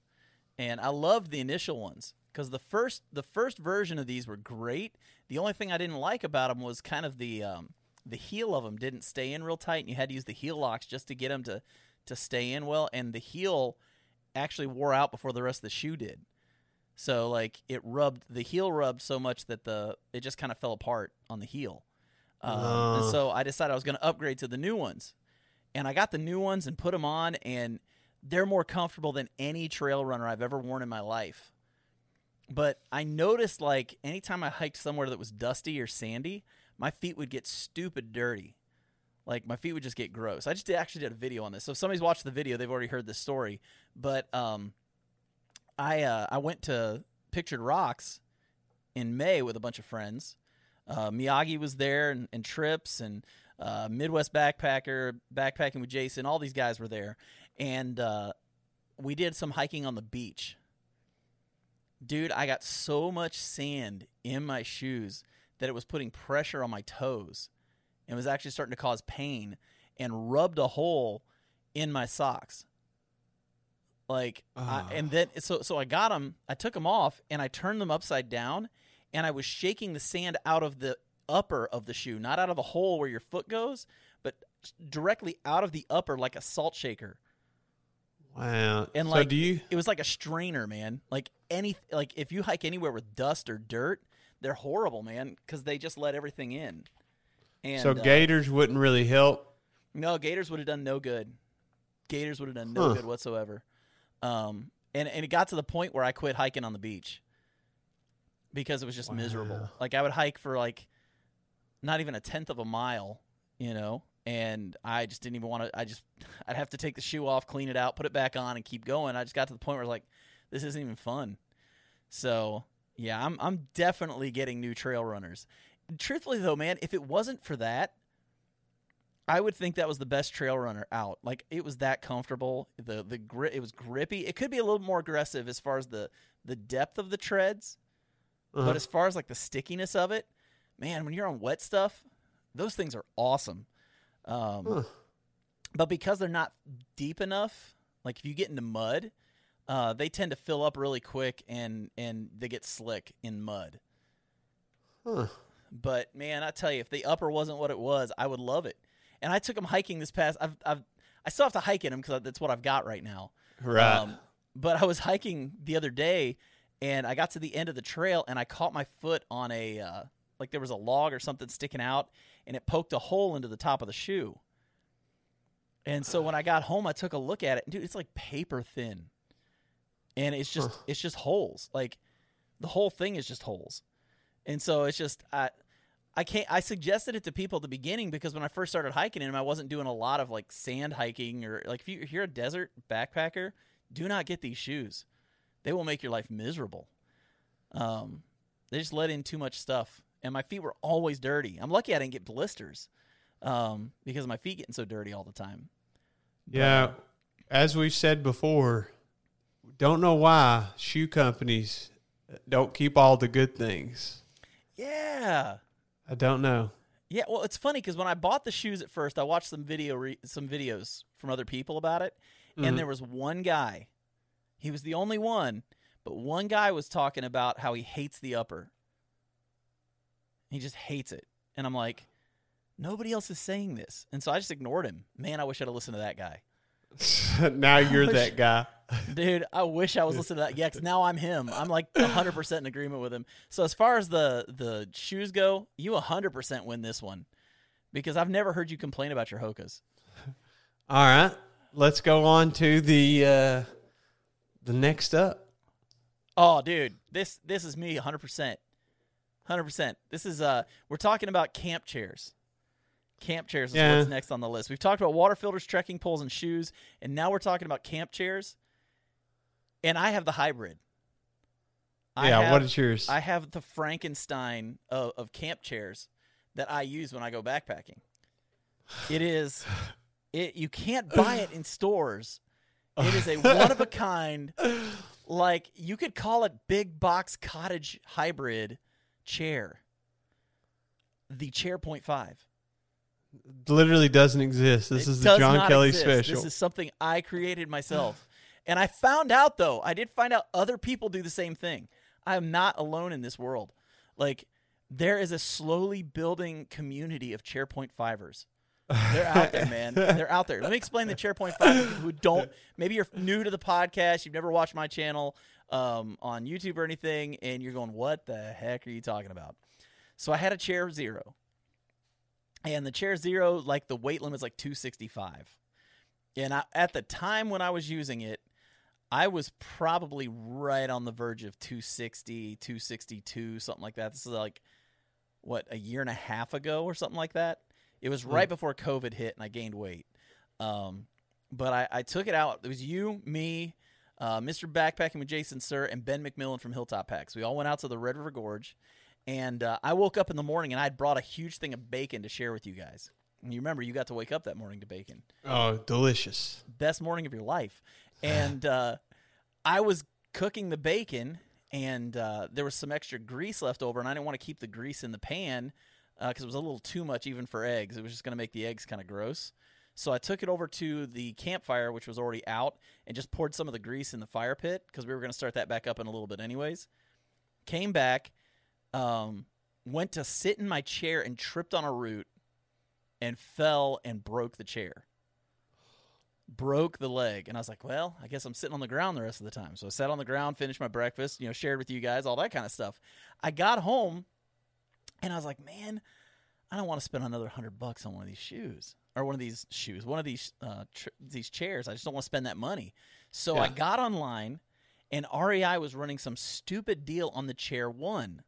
and I loved the initial ones because the first the first version of these were great. The only thing I didn't like about them was kind of the um, the heel of them didn't stay in real tight, and you had to use the heel locks just to get them to to stay in well. And the heel actually wore out before the rest of the shoe did. So like it rubbed the heel rubbed so much that the it just kind of fell apart on the heel. Um, and so I decided I was going to upgrade to the new ones, and I got the new ones and put them on, and they're more comfortable than any trail runner I've ever worn in my life. But I noticed like anytime I hiked somewhere that was dusty or sandy, my feet would get stupid dirty. Like my feet would just get gross. I just did, actually did a video on this. So if somebody's watched the video, they've already heard this story. But um, I uh, I went to Pictured Rocks in May with a bunch of friends. Uh, Miyagi was there and, and Trips and uh, Midwest Backpacker, backpacking with Jason. All these guys were there, and uh, we did some hiking on the beach. Dude, I got so much sand in my shoes that it was putting pressure on my toes and was actually starting to cause pain and rubbed a hole in my socks. Like. I, and then so so I got them. I took them off and I turned them upside down, and I was shaking the sand out of the upper of the shoe, not out of the hole where your foot goes, but directly out of the upper like a salt shaker. Wow. And so like do you? it was like a strainer, man. Like any like if you hike anywhere with dust or dirt, they're horrible, man, because they just let everything in. And so uh, gaiters wouldn't really help. no, Gaiters would have done no good. Gaiters would have done no Huh. good whatsoever. Um, and and it got to the point where I quit hiking on the beach because it was just miserable. Like I would hike for like not even a tenth of a mile, you know, and I just didn't even want to. I just I'd have to take the shoe off, clean it out, put it back on, and keep going. I just got to the point where like this isn't even fun. So yeah, I'm I'm definitely getting new trail runners. Truthfully though, man, if it wasn't for that, I would think that was the best trail runner out. Like it was that comfortable. The the gri- it was grippy. It could be a little more aggressive as far as the the depth of the treads, Uh-huh. but as far as like the stickiness of it, man, when you're on wet stuff, those things are awesome. Um, Huh. But because they're not deep enough, like if you get into mud, uh, they tend to fill up really quick and and they get slick in mud. Huh. But man, I tell you, if the upper wasn't what it was, I would love it. And I took them hiking this past. I've, I've I still have to hike in them because that's what I've got right now. Right. Um, but I was hiking the other day, and I got to the end of the trail, and I caught my foot on a uh, like there was a log or something sticking out, and it poked a hole into the top of the shoe. And so when I got home, I took a look at it, and dude, it's like paper thin, and it's just it's just holes. Like the whole thing is just holes, and so it's just I. I can't. I suggested it to people at the beginning because when I first started hiking him, I wasn't doing a lot of like sand hiking or like if, you, if you're a desert backpacker, do not get these shoes. They will make your life miserable. Um, they just let in too much stuff, and my feet were always dirty. I'm lucky I didn't get blisters, um, because my feet getting so dirty all the time. Yeah. As we've said before, don't know why shoe companies don't keep all the good things. Yeah. I don't know. Yeah, well, it's funny because when I bought the shoes at first, I watched some video, re- some videos from other people about it, Mhm. and there was one guy. He was the only one, but one guy was talking about how he hates the upper. He just hates it, and I'm like, nobody else is saying this, and so I just ignored him. Man, I wish I'd have listened to that guy, now you're wish- that guy. dude. I wish I was listening to that. Yeah, 'cause now I'm him. I'm like 100 percent in agreement with him. So as far as the the shoes go, you 100 percent win this one, because I've never heard you complain about your Hokas. All right. Let's go on to the uh the next up. Oh, dude, this this is me 100%. 100%. This is uh we're talking about camp chairs. Camp chairs is Yeah. what's next on the list. We've talked about water filters, trekking poles and shoes, and now we're talking about camp chairs. And I have the hybrid. I yeah, have, what is yours? I have the Frankenstein of, of camp chairs that I use when I go backpacking. It is it you can't buy it in stores. It is a one of a kind like you could call it big box cottage hybrid chair. The chair point five. Literally doesn't exist. This It is the John Kelly exist. special. This is something I created myself. And I found out though, I did find out other people do the same thing. I am not alone in this world. Like there is a slowly building community of ChairPoint fivers. They're out there, man. They're out there. Let me explain the ChairPoint five for people who don't. Maybe you're new to the podcast. You've never watched my channel um, on YouTube or anything, and you're going, "What the heck are you talking about?" So I had a chair zero, and the chair zero, like the weight limit is like 265. And I, at the time when I was using it, I was probably right on the verge of 260, 262, something like that. This is like what a year and a half ago or something like that. It was right before COVID hit and I gained weight. Um, but I, I took it out. It was you, me, uh, Mr. Backpacking with Jason Sir, and Ben McMillan from Hilltop Packs. We all went out to the Red River Gorge, and uh, I woke up in the morning and I'd brought a huge thing of bacon to share with you guys. And you remember you got to wake up that morning to bacon Oh, delicious. best morning of your life. And uh, I was cooking the bacon, and uh, there was some extra grease left over, and I didn't want to keep the grease in the pan because it was a little too much even for eggs. It was just going to make the eggs kind of gross. So I took it over to the campfire, which was already out, and just poured some of the grease in the fire pit because we were going to start that back up in a little bit, anyways. Came back, um, went to sit in my chair and tripped on a root and fell and broke the chair. Broke the leg. And i was like well i guess i'm sitting on the ground the rest of the time. So i sat on the ground finished my breakfast you know shared with you guys all that kind of stuff. I got home and i was like man i don't want to spend another hundred bucks on one of these shoes or one of these shoes one of these uh, tr- these chairs. I just don't want to spend that money. So i got online and rei was running some stupid deal on the chair one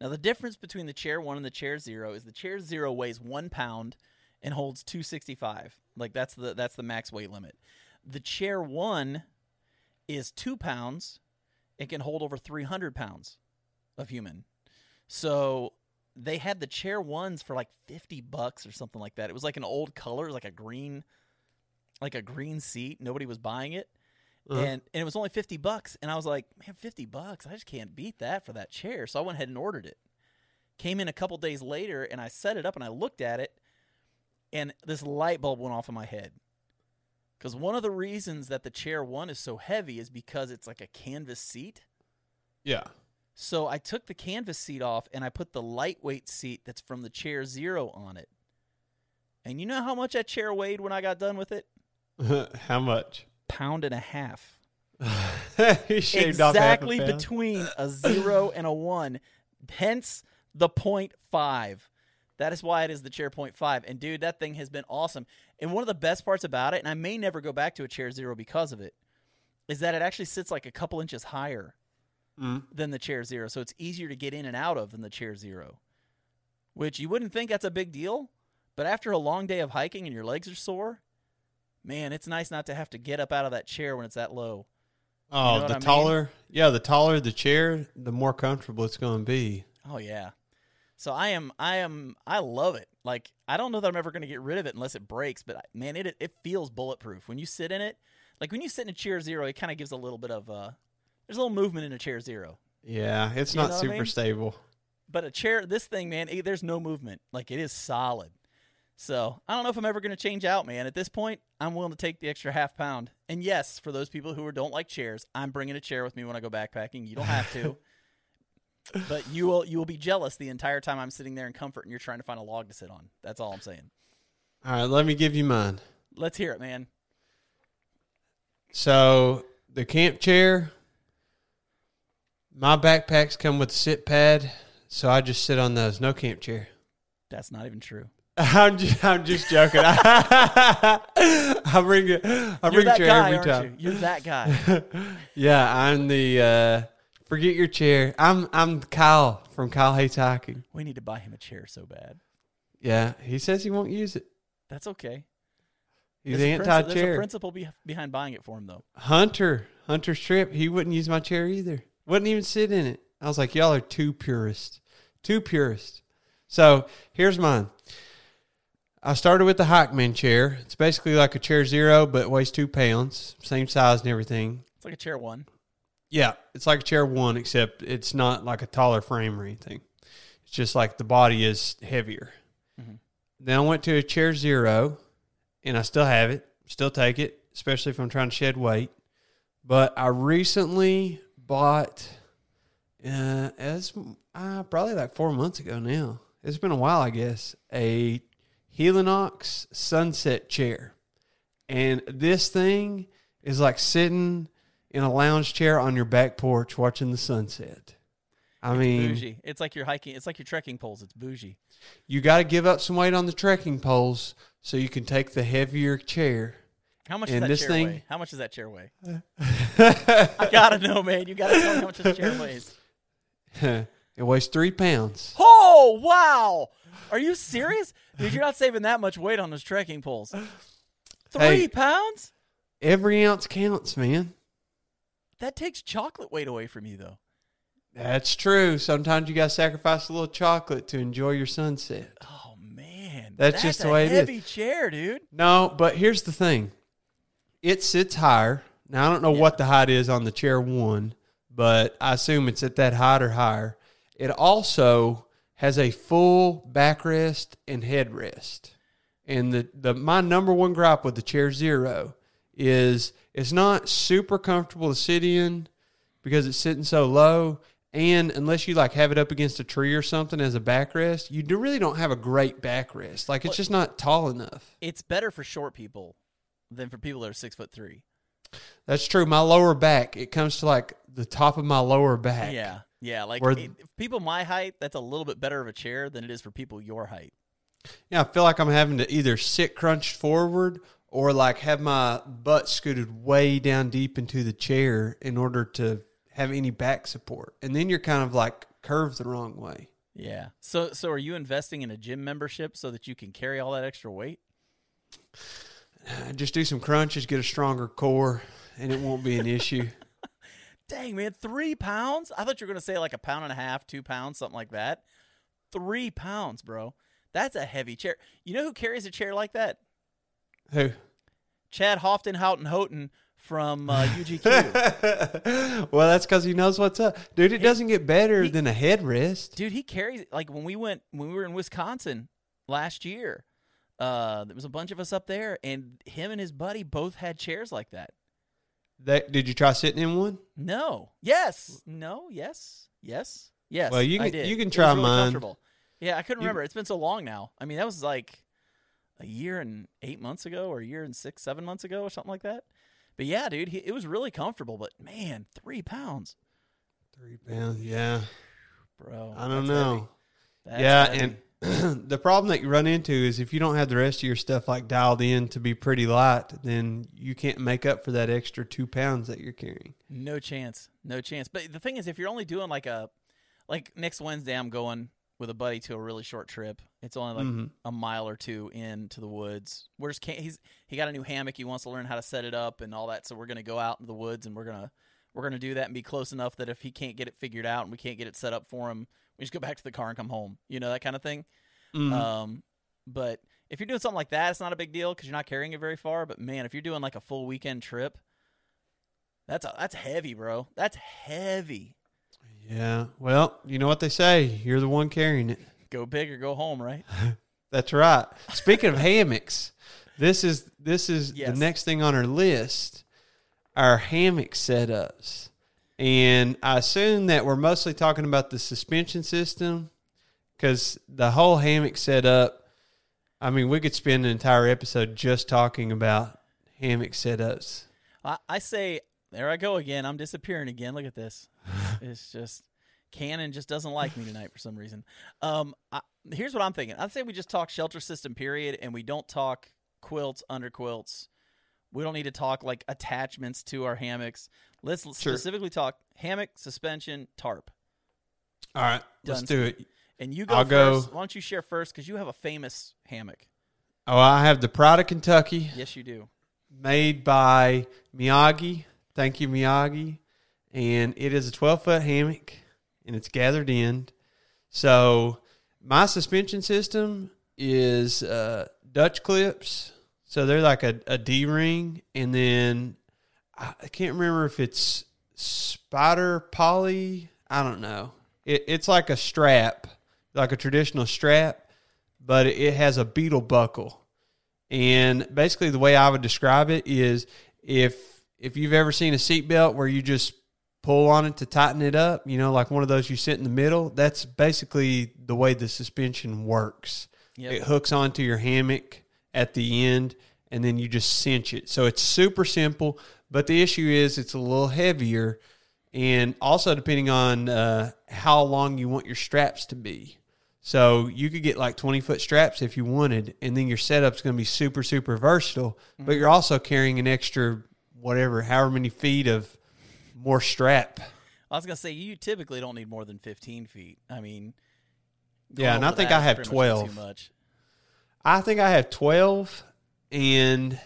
now the difference between the chair one and the chair zero is the chair zero weighs one pound and holds 265 like that's the that's the max weight limit. The chair one is two pounds it can hold over 300 pounds of human. So they had the chair ones for like 50 bucks or something like that. It was like an old color like a green like a green seat. Nobody was buying it Uh-huh. and and it was only 50 bucks and i was like man 50 bucks? I just can't beat that for that chair. So i went ahead and ordered it. Came in a couple days later and i set it up and i looked at it and this light bulb went off in my head. Because one of the reasons that the chair one is so heavy is because it's like a canvas seat. Yeah. so i took the canvas seat off and i put the lightweight seat that's from the chair zero on it. And you know how much that chair weighed when i got done with it? How much? Pound and a half he shaved off exactly pound. between a zero and a one. Hence the point five. That is why it is the chair point five. And dude, that thing has been awesome. And one of the best parts about it, and I may never go back to a chair zero because of it, is that it actually sits like a couple inches higher Mm. than the chair zero. So it's easier to get in and out of than the chair zero. Which you wouldn't think that's a big deal, but after a long day of hiking and your legs are sore, man, it's nice not to have to get up out of that chair when it's that low. Oh, know the I mean? taller, yeah, the taller the chair, the more comfortable it's going to be. Oh yeah. So I am I am I love it. Like I don't know that I'm ever going to get rid of it unless it breaks, but I- man, it it feels bulletproof when you sit in it. Like when you sit in a chair zero, it kind of gives a little bit of uh there's a little movement in a chair zero. Yeah, it's You not what I super mean? stable. But a chair this thing, man, eh, there's no movement. Like it is solid. So, I don't know if I'm ever going to change out, man. At this point, I'm willing to take the extra half pound. And yes, for those people who don't like chairs, I'm bringing a chair with me when I go backpacking. You don't have to. but you will you will be jealous the entire time I'm sitting there in comfort and you're trying to find a log to sit on. That's all I'm saying. All right, let me give you mine. Let's hear it, man. So the camp chair, my backpacks come with a sit pad, so I just sit on those. No camp chair. That's not even true. I'm just, I'm just joking. I bring it. I bring a that chair guy, every time. you? You're that guy. Yeah, I'm the. Uh, forget your chair. I'm I'm Kyle from Kyle Hates Hiking. we need to buy him a chair so bad. Yeah, he says he won't use it. That's okay. He's There's a princi- anti There's a principle be- behind buying it for him, though. Hunter, Hunter Strip, he wouldn't use my chair either. Wouldn't even sit in it. I was like, y'all are too purist. Too purist. So here's mine. I started with the Hikeman chair. It's basically like a chair zero, but weighs two pounds, same size and everything. It's like a chair one. Yeah, it's like a chair one, except it's not like a taller frame or anything. It's just like the body is heavier. Mhm. Then I went to a chair zero, and I still have it. Still take it, especially if I'm trying to shed weight. But I recently bought, uh, as uh, probably like four months ago now. It's been a while, I guess. A Helinox Sunset chair, and this thing is like sitting in a lounge chair on your back porch watching the sunset. I mean, bougie. It's like you're hiking. It's like your trekking poles. It's bougie. you got to give up some weight on the trekking poles so you can take the heavier chair. How much And does that this chair thing- weigh? How much does that chair weigh? I gotta know, man. You gotta tell me how much this chair weighs. it weighs three pounds. Oh wow! Are you serious, dude? You're not saving that much weight on those trekking poles. Three Hey. pounds? Every ounce counts, man. That takes chocolate weight away from you, though. That's true. Sometimes you got to sacrifice a little chocolate to enjoy your sunset. Oh man, That's just the way it is. heavy chair, dude. No, but here's the thing it sits higher. Now, I don't know Yeah. what the height is on the chair one, but I assume it's at that height or higher. It also has a full backrest and headrest. And the, the my number one gripe with the chair zero is it's not super comfortable to sit in because it's sitting so low. And unless you like have it up against a tree or something as a backrest, you do really don't have a great backrest. Like it's just not tall enough. It's better for short people than for people that are six foot three. That's true. My lower back, it comes to like the top of my lower back. Yeah, yeah. Like Where- it, people my height, that's a little bit better of a chair than it is for people your height. Yeah, I feel like I'm having to either sit crunched forward or like have my butt scooted way down deep into the chair in order to have any back support. And then you're kind of like curved the wrong way. Yeah. So, so are you investing in a gym membership so that you can carry all that extra weight? Just do some crunches, get a stronger core, and it won't be an issue. Dang, man, three pounds? I thought you were going to say like a pound and a half, two pounds, something like that. Three pounds, bro. That's a heavy chair. You know who carries a chair like that? Who? Chad Houghton Houghton Houghton from uh, UGQ. well, that's because he knows what's up. Dude, it doesn't get better he- than a headrest. Dude, he carries like when we went when we were in Wisconsin last year. Uh, there was a bunch of us up there, and him and his buddy both had chairs like that. That, did you try sitting in one? No. Yes. No. Yes. Yes. Yes. Well, you can- you can try really mine. Yeah, I couldn't You- remember. It's been so long now. I mean, that was like a year and eight months ago, or a year and six, seven months ago, or something like that. But yeah, dude, he, it was really comfortable. But man, three pounds, Three pounds, yeah. bro. I don't know. yeah, heavy. and the problem that you run into is if you don't have the rest of your stuff like dialed in to be pretty light, then you can't make up for that extra two pounds that you're carrying. No chance. No chance. But the thing is, if you're only doing like a, like next Wednesday, I'm going with a buddy to a really short trip. It's only like Mhm. a mile or two into the woods. We're just can't, he's he got a new hammock. He wants to learn how to set it up and all that. So we're gonna go out into the woods and we're gonna we're gonna do that and be close enough that if he can't get it figured out and we can't get it set up for him, we just go back to the car and come home. You know that kind of thing. Mhm. Um, but if you're doing something like that, it's not a big deal because you're not carrying it very far. But man, if you're doing like a full weekend trip, that's a, that's heavy, bro. That's heavy. yeah. Well, you know what they say. You're the one carrying it. Go big or go home, right? That's right. Speaking of hammocks, this is this is Yes. the next thing on our list. Our hammock setups, and I assume that we're mostly talking about the suspension system because the whole hammock setup. I mean, we could spend an entire episode just talking about hammock setups. I, I say, there I go again. I'm disappearing again. Look at this. it's just Canon just doesn't like me tonight for some reason. Um, I, here's what I'm thinking. I'd say we just talk shelter system period, and we don't talk quilts, under quilts. We don't need to talk like attachments to our hammocks. Let's Sure. specifically talk hammock, suspension, tarp. All right, let's Done. do it. And you go I'll first. go- Why don't you share first? Because you have a famous hammock. Oh, I have the Pride of Kentucky. Yes, you do. made by Miyagi. Thank you, Miyagi. And it is a 12 foot hammock and it's gathered in. So, my suspension system is uh, Dutch clips. So, they're like a, a D ring. And then I can't remember if it's spider poly. I don't know. It, it's like a strap, like a traditional strap, but it has a beetle buckle. And basically, the way I would describe it is if if you've ever seen a seatbelt where you just pull on it to tighten it up, you know, like one of those you sit in the middle, that's basically the way the suspension works. Yep. It hooks onto your hammock at the end and then you just cinch it. So it's super simple, but the issue is it's a little heavier and also depending on uh, how long you want your straps to be. So you could get like 20 foot straps if you wanted, and then your setup's going to be super, super versatile, but you're also carrying an extra whatever, however many feet of more strap. I was gonna say you typically don't need more than 15 feet. I mean, Yeah, and I think I have 12. Too much. I think I have 12, and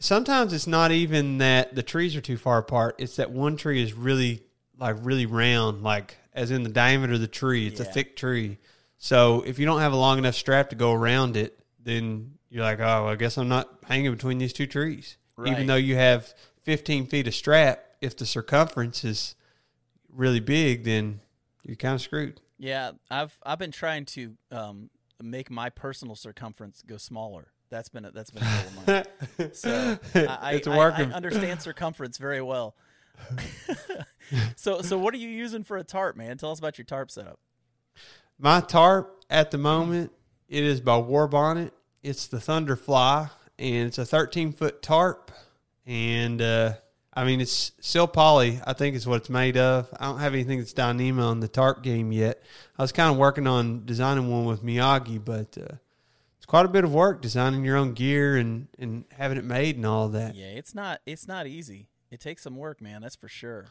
sometimes it's not even that the trees are too far apart. It's that one tree is really, like, really round, like, as in the diameter of the tree. It's a thick tree. So if you don't have a long enough strap to go around it, then you're like, oh, I guess I'm not hanging between these two trees. Right. Even though you have 15 feet of strap, if the circumference is really big, then you're kind of screwed. Yeah, I've I've been trying to um, make my personal circumference go smaller. That's been a, that's been a goal of mine. So I, I, it's I- working. I understand circumference very well. so so what are you using for a tarp, man? Tell us about your tarp setup. My tarp at the moment it is by Warbonnet. It's the Thunderfly, and it's a 13 foot tarp, and uh, I mean it's still poly. I think is what it's made of. I don't have anything that's Dyneema on the tarp game yet. I was kind of working on designing one with Miyagi, but uh, it's quite a bit of work designing your own gear and and having it made and all that. Yeah, it's not it's not easy. It takes some work, man. That's for sure.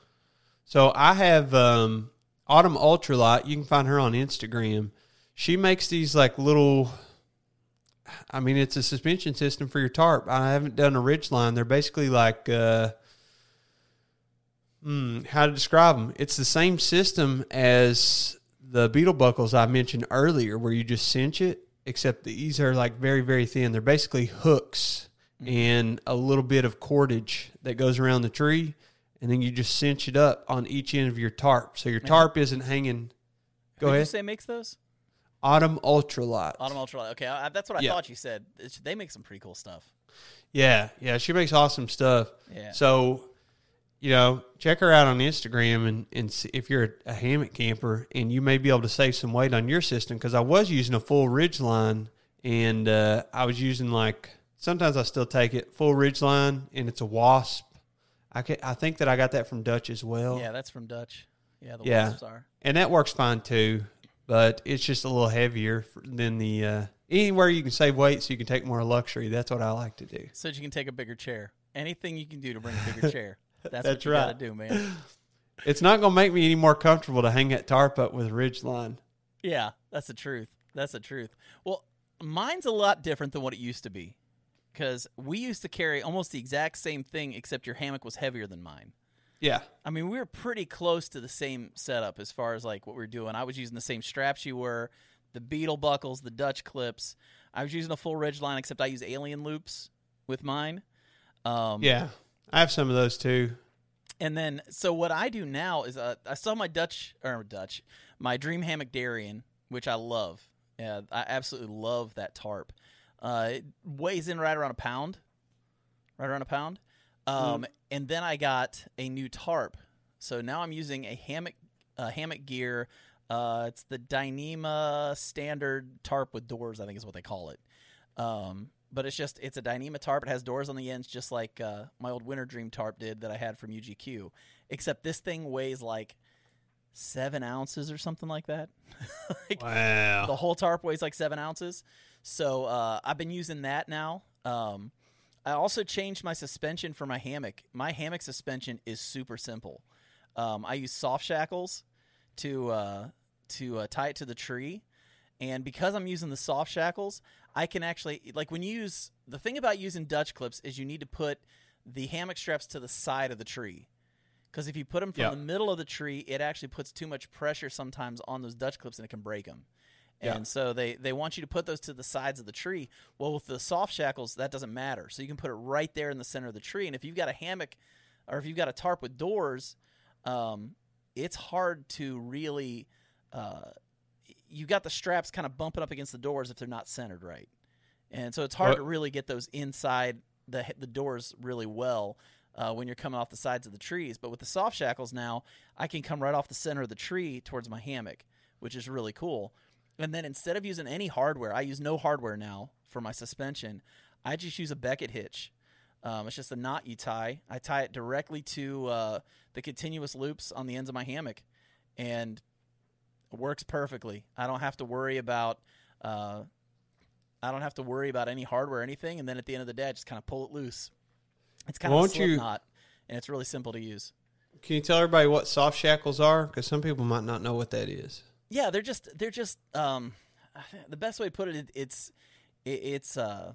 So I have um, Autumn Ultralight. You can find her on Instagram. She makes these like little. I mean, it's a suspension system for your tarp. I haven't done a ridge line. They're basically like, uh, hmm, how to describe them? It's the same system as the beetle buckles I mentioned earlier, where you just cinch it. Except these are like very, very thin. They're basically hooks and a little bit of cordage that goes around the tree and then you just cinch it up on each end of your tarp, so your tarp isn't hanging. Go Who'd ahead. you say makes those? Autumn Ultralight. Autumn Ultralight. Okay, I, that's what I Yeah. thought you said. It's, they make some pretty cool stuff. Yeah, yeah, she makes awesome stuff. Yeah. So, you know, check her out on Instagram and and see if you're a, a hammock camper and you may be able to save some weight on your system because I was using a full ridge line and uh, I was using like sometimes I still take it full ridge line and it's a wasp. I can, I think that I got that from Dutch as well. Yeah, that's from Dutch. Yeah, the Yeah. wasps are. and that works fine too. But it's just a little heavier than the uh, anywhere you can save weight, so you can take more luxury. That's what I like to do. So you can take a bigger chair. Anything you can do to bring a bigger chair. That's, what That's you gotta right. do, man. It's not going to make me any more comfortable to hang that tarp up with a ridge line. Yeah, that's the truth. That's the truth. Well, mine's a lot different than what it used to be. Because we used to carry almost the exact same thing, except your hammock was heavier than mine. Yeah, I mean, we were pretty close to the same setup as far as like what we were doing. I was using the same straps you were, the beetle buckles, the Dutch clips. I was using a full ridge line, except I use alien loops with mine. Um, yeah. I have some of those too. And then, so what I do now is uh, I saw my Dutch or Dutch, my Dream Hammock Darien, which I love. Yeah, I absolutely love that tarp. Uh, it weighs in right around a pound, right around a pound. Um, And then I got a new tarp. So now I'm using a hammock, uh, hammock gear. Uh, it's the Dyneema standard tarp with doors. I think is what they call it. Um, but it's just it's a Dyneema tarp. It has doors on the ends, just like uh, my old Winter Dream tarp did that I had from UGQ. Except this thing weighs like seven ounces or something like that. like, Wow. the whole tarp weighs like seven ounces. So uh, I've been using that now. Um, I also changed my suspension for my hammock. My hammock suspension is super simple. Um, I use soft shackles to uh, to uh, tie it to the tree, and because I'm using the soft shackles, I can actually like when you use the thing about using Dutch clips is you need to put the hammock straps to the side of the tree. Because if you put them from Yeah. the middle of the tree, it actually puts too much pressure sometimes on those Dutch clips and it can break them. Yeah. And so they, they want you to put those to the sides of the tree. Well, with the soft shackles, that doesn't matter. So you can put it right there in the center of the tree. And if you've got a hammock or if you've got a tarp with doors, um, it's hard to really. Uh, you got the straps kind of bumping up against the doors if they're not centered right, and so it's hard Well- to really get those inside the the doors really well. uh, when you're coming off the sides of the trees. But with the soft shackles now, I can come right off the center of the tree towards my hammock, which is really cool. And then instead of using any hardware, I use no hardware now for my suspension. I just use a Becket hitch. Um, it's just a knot you tie. I tie it directly to uh, the continuous loops on the ends of my hammock, and it works perfectly. I don't have to worry about. Uh, I don't have to worry about any hardware or anything. And then at the end of the day, I just kind of pull it loose. It's kind of a Won't slip you- knot, and it's really simple to use. Can you tell everybody what soft shackles are? Because some people might not know what that is. Yeah, they're just they're just um, the best way to put it, it it's it, it's uh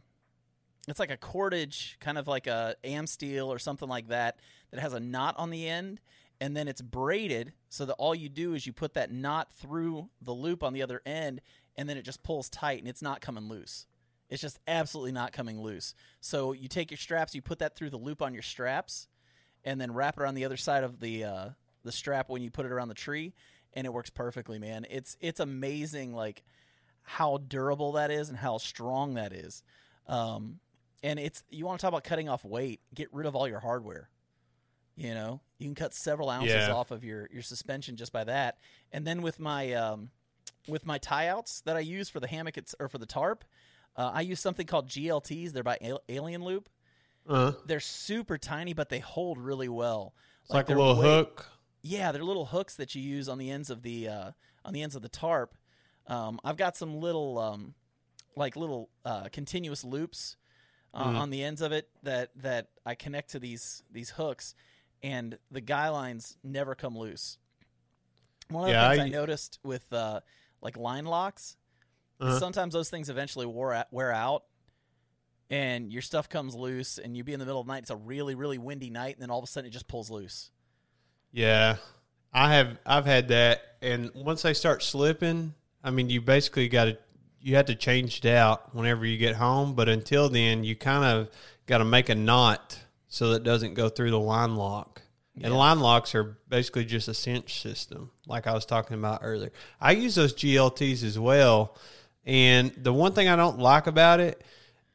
it's like a cordage, kind of like a Amsteel or something like that, that has a knot on the end, and then it's braided so that all you do is you put that knot through the loop on the other end, and then it just pulls tight and it's not coming loose. It's just absolutely not coming loose. So you take your straps, you put that through the loop on your straps, and then wrap it around the other side of the uh, the strap when you put it around the tree, and it works perfectly, man. It's it's amazing, like how durable that is and how strong that is. Um, and it's you want to talk about cutting off weight, get rid of all your hardware. You know, you can cut several ounces Yeah. off of your your suspension just by that. And then with my um, with my tie outs that I use for the hammock it's, or for the tarp, uh, I use something called GLTs. They're by Al- Alien Loop. Uh, They're super tiny, but they hold really well. it's like, a little way- hook. yeah, they're little hooks that you use on the ends of the uh, on the ends of the tarp. Um, I've got some little um, like little uh, continuous loops uh, Mhm. on the ends of it that that I connect to these these hooks, and the guy lines never come loose. One of the Yeah, things I- I, noticed with uh, like line locks, Uh-huh. sometimes those things eventually wore out, wear out, and your stuff comes loose, and you be in the middle of the night. It's a really really windy night, and then all of a sudden it just pulls loose. Yeah, I have. I've had that, and once they start slipping, I mean, you basically got to you have to change it out whenever you get home. But until then, you kind of got to make a knot so that it doesn't go through the line lock. And line locks are basically just a cinch system, like I was talking about earlier. I use those GLTs as well, and the one thing I don't like about it,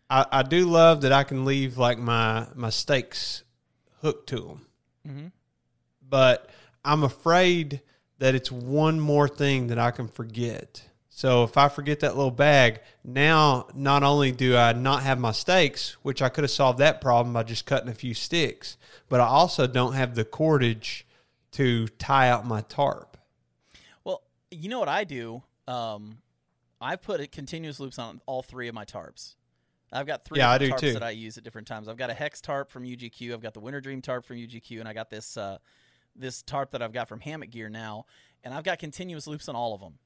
I, I do love that I can leave like my my stakes hooked to them Mm-hmm. but I'm afraid that it's one more thing that I can forget. So if I forget that little bag, now not only do I not have my stakes, which I could have solved that problem by just cutting a few sticks, but I also don't have the cordage to tie out my tarp. Well, you know what I do? Um, I put continuous loops on all three of my tarps. I've got three Yeah, I do tarps too. that I use at different times. I've got a hex tarp from UGQ. I've got the Winter Dream tarp from UGQ, and I got this uh, this tarp that I've got from Hammock Gear now, and I've got continuous loops on all of them.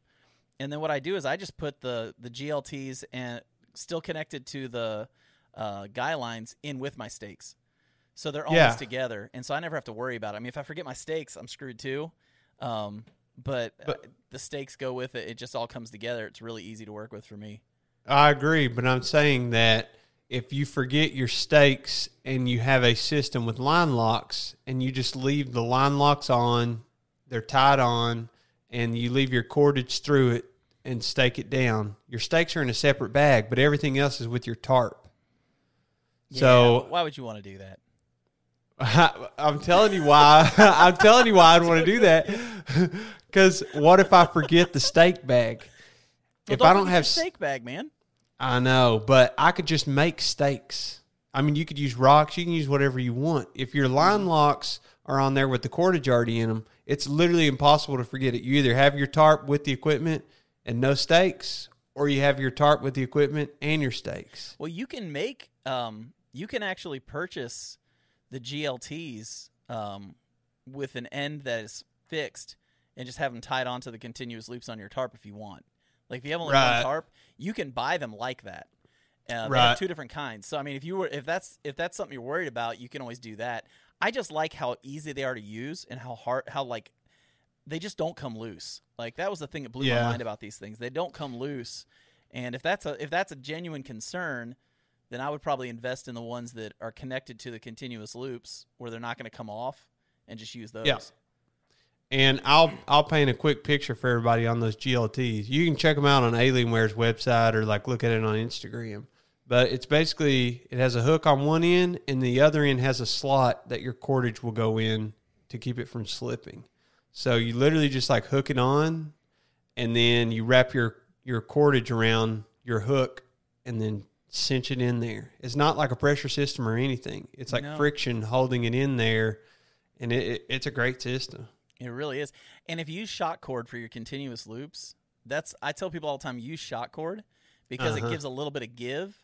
And then what I do is I just put the the GLTs and still connected to the uh, guy lines in with my stakes, so they're always Yeah. together, and so I never have to worry about it. I mean, if I forget my stakes, I'm screwed too. Um, but, But- uh, the stakes go with it. It just all comes together. It's really easy to work with for me. I agree, but I'm saying that if you forget your stakes and you have a system with line locks and you just leave the line locks on, they're tied on, and you leave your cordage through it and stake it down. Your stakes are in a separate bag, but everything else is with your tarp. Yeah, So why would you want to do that? I'm telling you why. I'm telling you why I'd want to do that. Because what if I forget the stake bag? Well, if I don't have stake bag, man. I know, but I could just make stakes. I mean, you could use rocks. You can use whatever you want. If your line locks are on there with the cordage already in them, it's literally impossible to forget it. You either have your tarp with the equipment and no stakes, or you have your tarp with the equipment and your stakes. Well, you can make, um, you can actually purchase the GLTs um, with an end that is fixed and just have them tied onto the continuous loops on your tarp if you want. Like if you have only Right. one tarp, you can buy them like that. Uh, Right. two different kinds. So I mean, if you were, if that's if that's something you're worried about, you can always do that. I just like how easy they are to use and how hard, how like they just don't come loose. Like that was the thing that blew Yeah. my mind about these things. They don't come loose. And if that's a if that's a genuine concern, then I would probably invest in the ones that are connected to the continuous loops where they're not going to come off and just use those. Yeah. And I'll I'll paint a quick picture for everybody on those GLTs. You can check them out on Alienware's website or like look at it on Instagram. But it's basically it has a hook on one end, and the other end has a slot that your cordage will go in to keep it from slipping. So you literally just like hook it on, and then you wrap your your cordage around your hook, and then cinch it in there. It's not like a pressure system or anything. It's like No. friction holding it in there, and it, it, it's a great system. It really is. And if you use shock cord for your continuous loops, that's I tell people all the time use shock cord because Uh-huh. it gives a little bit of give.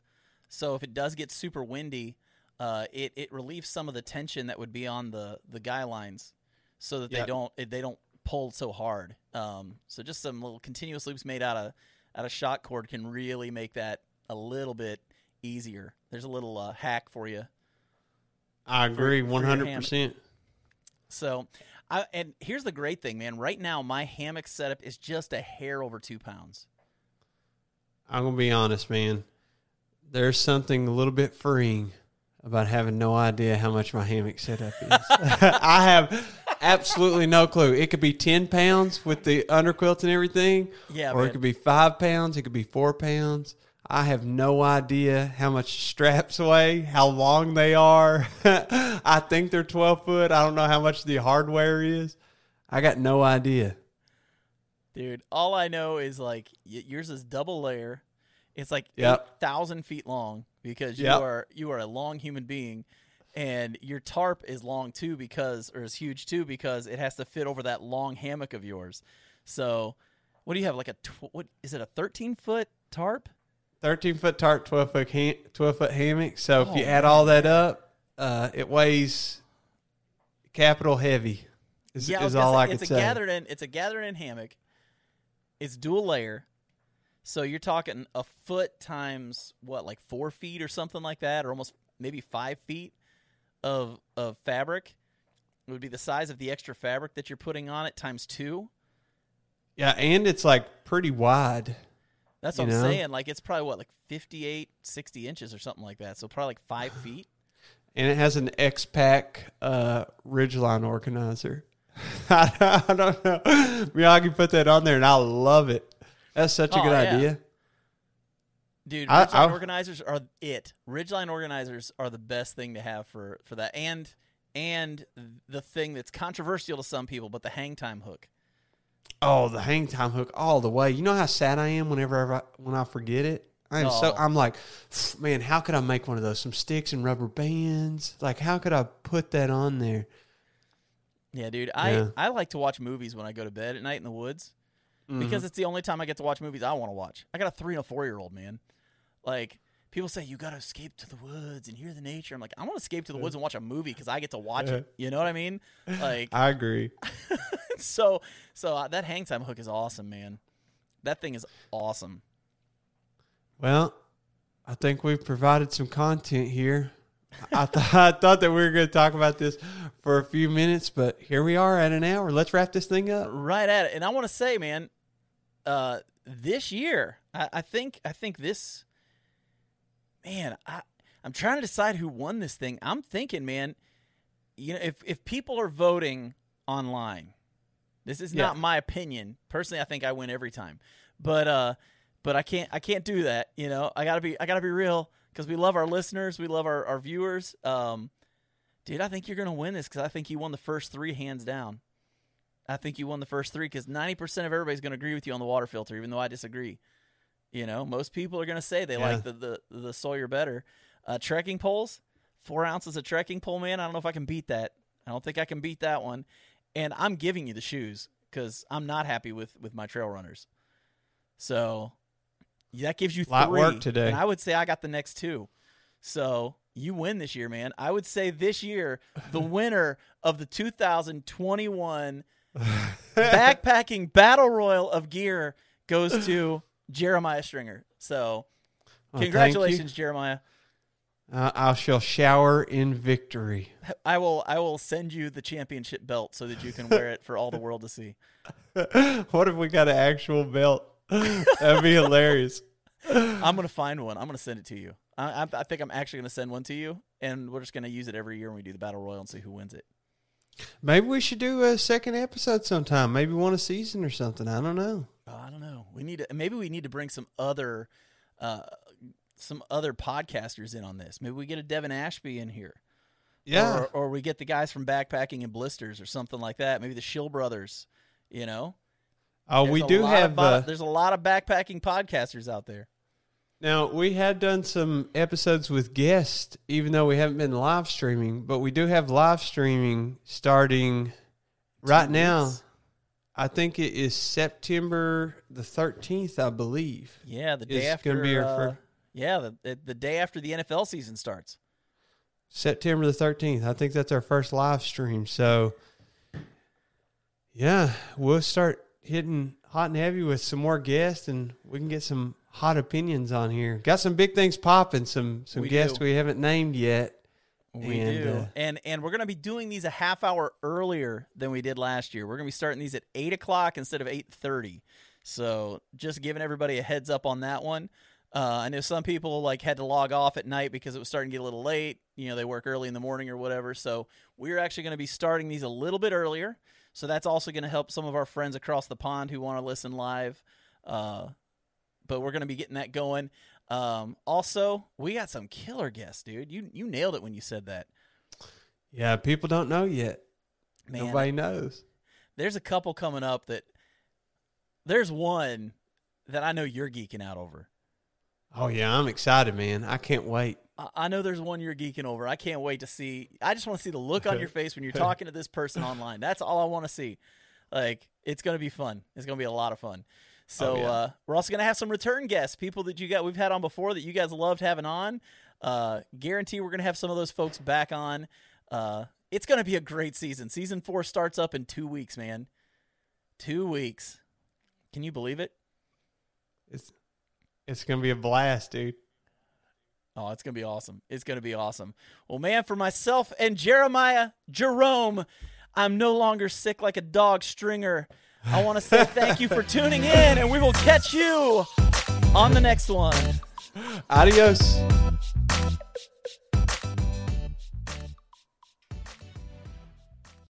So if it does get super windy, uh, it it relieves some of the tension that would be on the the guy lines, so that they don't they don't pull so hard. Um, so just some little continuous loops made out of out of shock cord can really make that a little bit easier. There's a little uh, hack for you. I agree one hundred percent. So, I, and here's the great thing, man. Right now, my hammock setup is just a hair over two pounds. I'm gonna be honest, man. There's something a little bit freeing about having no idea how much my hammock setup is. I have absolutely no clue. It could be ten pounds with the underquilt and everything, Yeah, or man. it could be five pounds. It could be four pounds. I have no idea how much straps weigh, how long they are. I think they're twelve foot. I don't know how much the hardware is. I got no idea. Dude, all I know is like yours is double layer. It's like Yep. eight thousand feet long because you Yep. are you are a long human being, and your tarp is long too because or is huge too because it has to fit over that long hammock of yours. So, what do you have like a tw- what is it a thirteen foot tarp? Thirteen foot tarp, twelve foot ham- twelve foot hammock. So if Oh, you add all that up, uh, it weighs capital heavy. Is, Yeah, is all say, I could it's a gathered in. It's a gathered in hammock. It's dual layer, so you're talking a foot times what, like four feet or something like that, or almost maybe five feet of of fabric. It would be the size of the extra fabric that you're putting on it times two. yeah, and it's like pretty wide. That's what I'm saying. Like it's probably what, like 58, 60 inches or something like that. So probably like five feet. And it has an X-Pac uh, ridgeline organizer. I don't know. Miyagi put that on there, and I love it. That's such a Oh, good yeah. idea. Dude, I- Ridgeline I- organizers are it. Ridgeline organizers are the best thing to have for for that, and and the thing that's controversial to some people, but the hang time hook. Oh, the hang time hook all the way. You know how sad I am whenever I, when I forget it. I'm so Oh. I'm like, man, how could I make one of those? Some sticks and rubber bands. Like, how could I put that on there? Yeah, dude. I Yeah. I like to watch movies when I go to bed at night in the woods Mm-hmm. because it's the only time I get to watch movies I want to watch. I got a three and a four year old man. Like people say, you got to escape to the woods and hear the nature. I'm like, I want to escape to the woods and watch a movie because I get to watch it. You know what I mean? Like I agree. so so uh, that hang time hook is awesome, man. That thing is awesome. Well, I think we've provided some content here. I, th- I thought that we were going to talk about this for a few minutes, but here we are at an hour. Let's wrap this thing up. right at it. And I want to say, man, uh, this year, I, I think, I think this, man, I, I'm trying to decide who won this thing. I'm thinking, man, you know, if if people are voting online, this is Yeah. not my opinion. Personally, I think I win every time, but uh, but I can't, I can't do that. You know, I gotta be, I gotta be real because we love our listeners, we love our our viewers. Um, dude, I think you're gonna win this because I think you won the first three hands down. I think you won the first three because 90% of everybody's going to agree with you on the water filter, even though I disagree. You know, most people are going to say they Yeah. like the, the, the Sawyer better. Uh, trekking poles, four ounces of trekking pole, man. I don't know if I can beat that. I don't think I can beat that one. And I'm giving you the shoes because I'm not happy with, with my trail runners. So that gives you a Lot three. work today. And I would say I got the next two. So you win this year, man. I would say this year, the winner of the 2021 backpacking battle royal of gear goes to Jeremiah Stringer. So Well, congratulations, Jeremiah. Uh, I shall shower in victory. I will I will send you the championship belt so that you can wear it for all the world to see. what if we got an actual belt? That'd be hilarious. I'm gonna find one. I'm gonna send it to you. I, I, I think I'm actually gonna send one to you, and we're just gonna use it every year when we do the battle royal and see who wins it. Maybe we should do a second episode sometime. Maybe one a season or something. I don't know. I don't know. We need to maybe we need to bring some other uh, some other podcasters in on this. Maybe we get a Devin Ashby in here. Yeah. Or, or we get the guys from Backpacking and Blisters or something like that. Maybe the Shill brothers, you know? oh, we There's a do lot of have. uh, there's a lot of backpacking podcasters out there. Now we have done some episodes with guests, even though we haven't been live streaming. But we do have live streaming starting right now. weeks. I think it is September the thirteenth, I believe. Yeah, the day after. gonna be our uh, yeah, the, the the day after the NFL season starts. September the thirteenth. I think that's our first live stream. So, yeah, we'll start hitting hot and heavy with some more guests, and we can get some hot opinions on here. Got some big things popping. Some some We guests do. we haven't named yet. We And, do, uh, and and we're gonna be doing these a half hour earlier than we did last year. We're gonna be starting these at eight o'clock instead of eight thirty. So just giving everybody a heads up on that one. Uh, I know some people like had to log off at night because it was starting to get a little late. You know, they work early in the morning or whatever. So we're actually going to be starting these a little bit earlier. So that's also going to help some of our friends across the pond who want to listen live. Uh, but we're going to be getting that going. Um, also, we got some killer guests, dude. You you nailed it when you said that. Yeah, people don't know yet. Man, Nobody knows. there's a couple coming up that there's one that I know you're geeking out over. Oh yeah, I'm excited, man. I can't wait. I- I know there's one you're geeking over. I can't wait to see. I just want to see the look on your face when you're talking to this person online. That's all I want to see. Like it's going to be fun. It's going to be a lot of fun. So Oh, yeah. uh, we're also going to have some return guests, people that you got we've had on before that you guys loved having on. Uh, guarantee we're going to have some of those folks back on. Uh, it's going to be a great season. Season four starts up in two weeks, man. Two weeks. Can you believe it? It's it's gonna be a blast, dude. Oh, it's going to be awesome. It's going to be awesome. Well, man, for myself and Jeremiah Jerome, I'm no longer sick like a dog stringer. I want to say thank you for tuning in, and we will catch you on the next one. Adios.